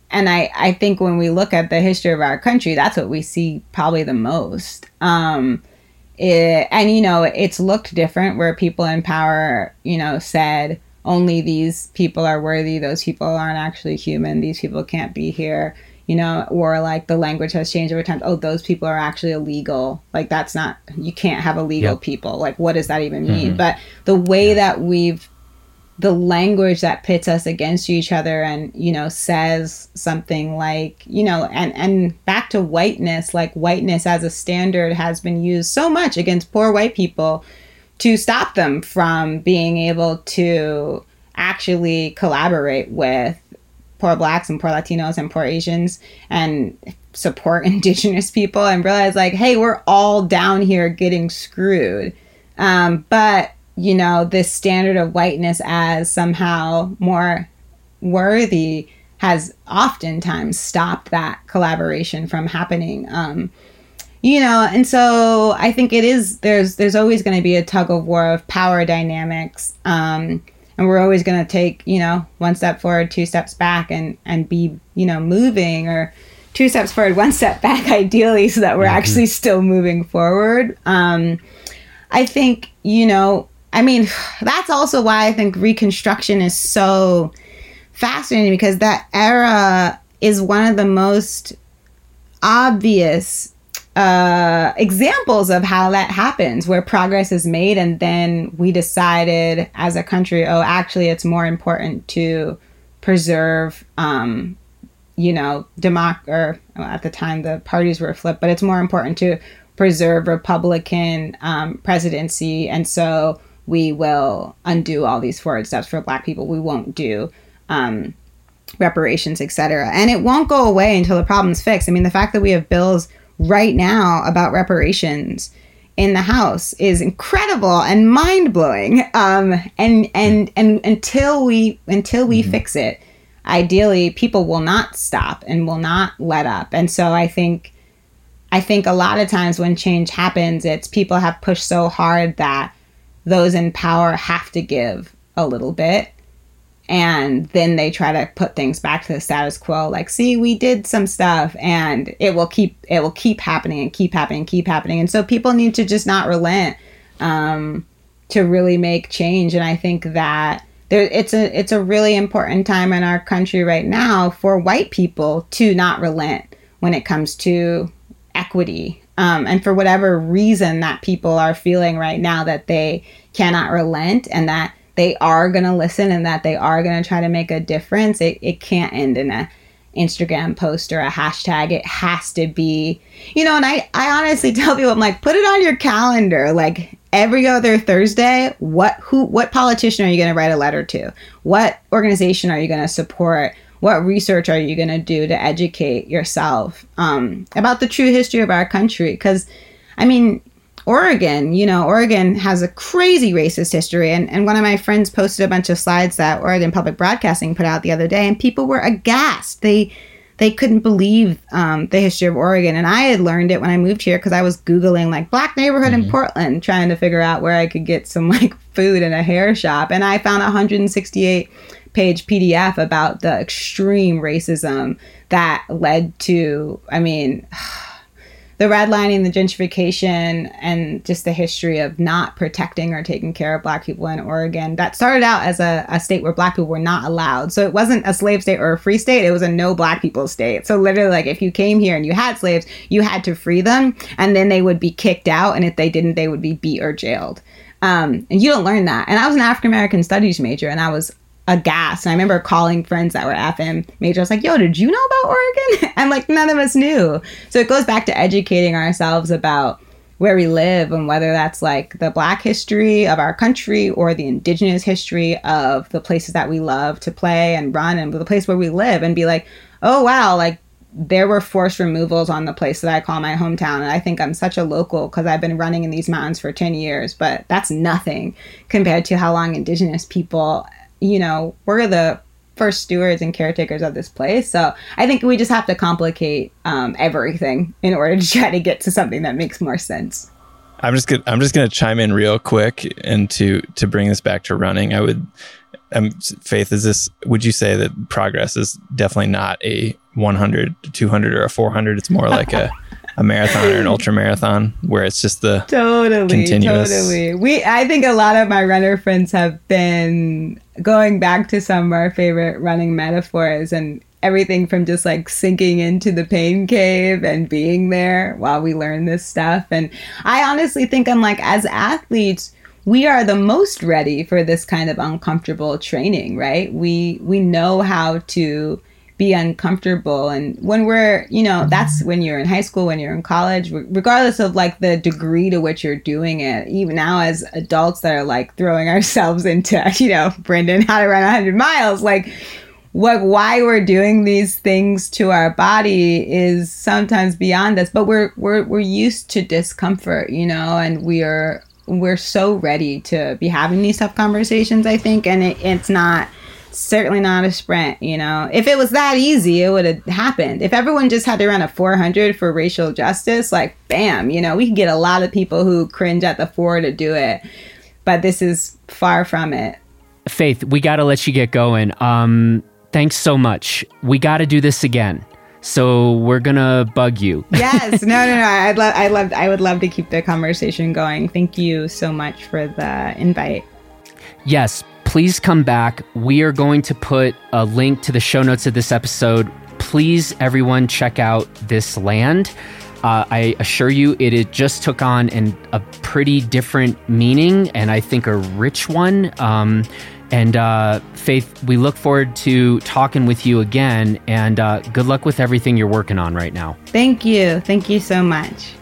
And I, I think when we look at the history of our country, that's what we see probably the most. Um, it, and, you know, it's looked different where people in power, you know, said only these people are worthy, those people aren't actually human, these people can't be here you know, or like the language has changed over time. Oh, those people are actually illegal. Like that's not you can't have illegal yep. people. Like what does that even mean? Mm-hmm. But the way yeah. that we've the language that pits us against each other and you know says something like you know and and back to whiteness like whiteness as a standard has been used so much against poor white people to stop them from being able to actually collaborate with poor blacks and poor Latinos and poor Asians and support indigenous people and realize like, hey, we're all down here getting screwed. Um, but you know, this standard of whiteness as somehow more worthy has oftentimes stopped that collaboration from happening. Um, you know, and so I think it is there's there's always going to be a tug of war of power dynamics. Um, and we're always going to take you know one step forward two steps back and and be you know moving or two steps forward one step back ideally so that we're mm-hmm. actually still moving forward um i think you know i mean that's also why i think reconstruction is so fascinating because that era is one of the most obvious uh, examples of how that happens, where progress is made, and then we decided as a country, oh, actually, it's more important to preserve, um, you know, democ or well, at the time the parties were flipped, but it's more important to preserve Republican um, presidency, and so we will undo all these forward steps for Black people. We won't do. Um, reparations, etc. And it won't go away until the problem's fixed. I mean, the fact that we have bills right now about reparations in the house is incredible and mind blowing. Um, and and and until we until we mm-hmm. fix it, ideally people will not stop and will not let up. And so I think I think a lot of times when change happens, it's people have pushed so hard that those in power have to give a little bit. And then they try to put things back to the status quo like see we did some stuff and it will keep it will keep happening and keep happening and keep happening. And so people need to just not relent um, to really make change. And i think that there it's a it's a really important time in our country right now for white people to not relent when it comes to equity um, and for whatever reason that people are feeling right now that they cannot relent and that they are going to listen and that they are going to try to make a difference, it, it can't end in a Instagram post or a hashtag. It has to be, you know, and I, I honestly tell people, I'm like, put it on your calendar. Like every other Thursday, what, who, what politician are you going to write a letter to? What organization are you going to support? What research are you going to do to educate yourself um, about the true history of our country? Because, I mean, Oregon, you know, Oregon has a crazy racist history. And, and one of my friends posted a bunch of slides that Oregon Public Broadcasting put out the other day, and people were aghast. They they couldn't believe um, the history of Oregon. And I had learned it when I moved here because I was Googling like black neighborhood mm-hmm. in Portland, trying to figure out where I could get some like food in a hair shop. And I found 168 page PDF about the extreme racism that led to, I mean, the redlining, the gentrification, and just the history of not protecting or taking care of Black people in Oregon. That started out as a, a state where Black people were not allowed. So it wasn't a slave state or a free state, it was a no Black people state. So literally, like if you came here and you had slaves, you had to free them, and then they would be kicked out. And if they didn't, they would be beat or jailed. Um, and you don't learn that. And I was an African American studies major, and I was aghast. And I remember calling friends that were FM major. I was like, yo, did you know about Oregon? and like, none of us knew. So it goes back to educating ourselves about where we live and whether that's like the black history of our country or the indigenous history of the places that we love to play and run and the place where we live and be like, oh, wow, like there were forced removals on the place that I call my hometown. And I think I'm such a local because I've been running in these mountains for 10 years, but that's nothing compared to how long indigenous people you know, we're the first stewards and caretakers of this place. So I think we just have to complicate um, everything in order to try to get to something that makes more sense. I'm just gonna I'm just gonna chime in real quick and to to bring this back to running. I would um, Faith, is this, would you say that progress is definitely not a 100, 200, or a 400? It's more like a, a marathon or an ultra marathon where it's just the totally, continuous. totally. We, I think a lot of my runner friends have been going back to some of our favorite running metaphors and everything from just like sinking into the pain cave and being there while we learn this stuff. And I honestly think I'm like, as athletes, we are the most ready for this kind of uncomfortable training, right? We we know how to be uncomfortable and when we're, you know, that's mm-hmm. when you're in high school, when you're in college, regardless of like the degree to which you're doing it. Even now as adults that are like throwing ourselves into, you know, Brendan how to run 100 miles, like what why we're doing these things to our body is sometimes beyond us but we're we're we're used to discomfort you know and we are we're so ready to be having these tough conversations, I think, and it, it's not certainly not a sprint, you know. If it was that easy, it would have happened. If everyone just had to run a 400 for racial justice, like bam, you know, we could get a lot of people who cringe at the 4 to do it. But this is far from it. Faith, we got to let you get going. Um thanks so much. We got to do this again. So we're gonna bug you. yes, no, no, no. I'd love, I love, I would love to keep the conversation going. Thank you so much for the invite. Yes, please come back. We are going to put a link to the show notes of this episode. Please, everyone, check out this land. Uh, I assure you, it, it just took on an, a pretty different meaning, and I think a rich one. Um, and uh, Faith, we look forward to talking with you again. And uh, good luck with everything you're working on right now. Thank you. Thank you so much.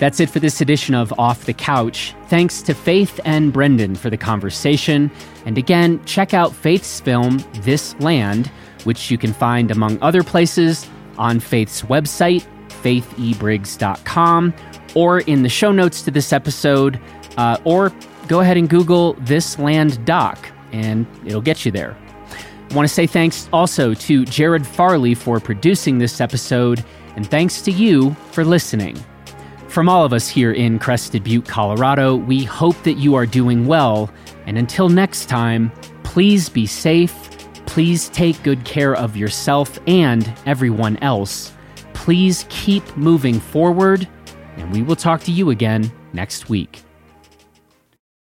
That's it for this edition of Off the Couch. Thanks to Faith and Brendan for the conversation. And again, check out Faith's film, This Land, which you can find, among other places, on Faith's website, faithebriggs.com, or in the show notes to this episode, uh, or go ahead and Google This Land Doc, and it'll get you there. I want to say thanks also to Jared Farley for producing this episode, and thanks to you for listening. From all of us here in Crested Butte, Colorado, we hope that you are doing well, and until next time, please be safe, please take good care of yourself and everyone else. Please keep moving forward, and we will talk to you again next week.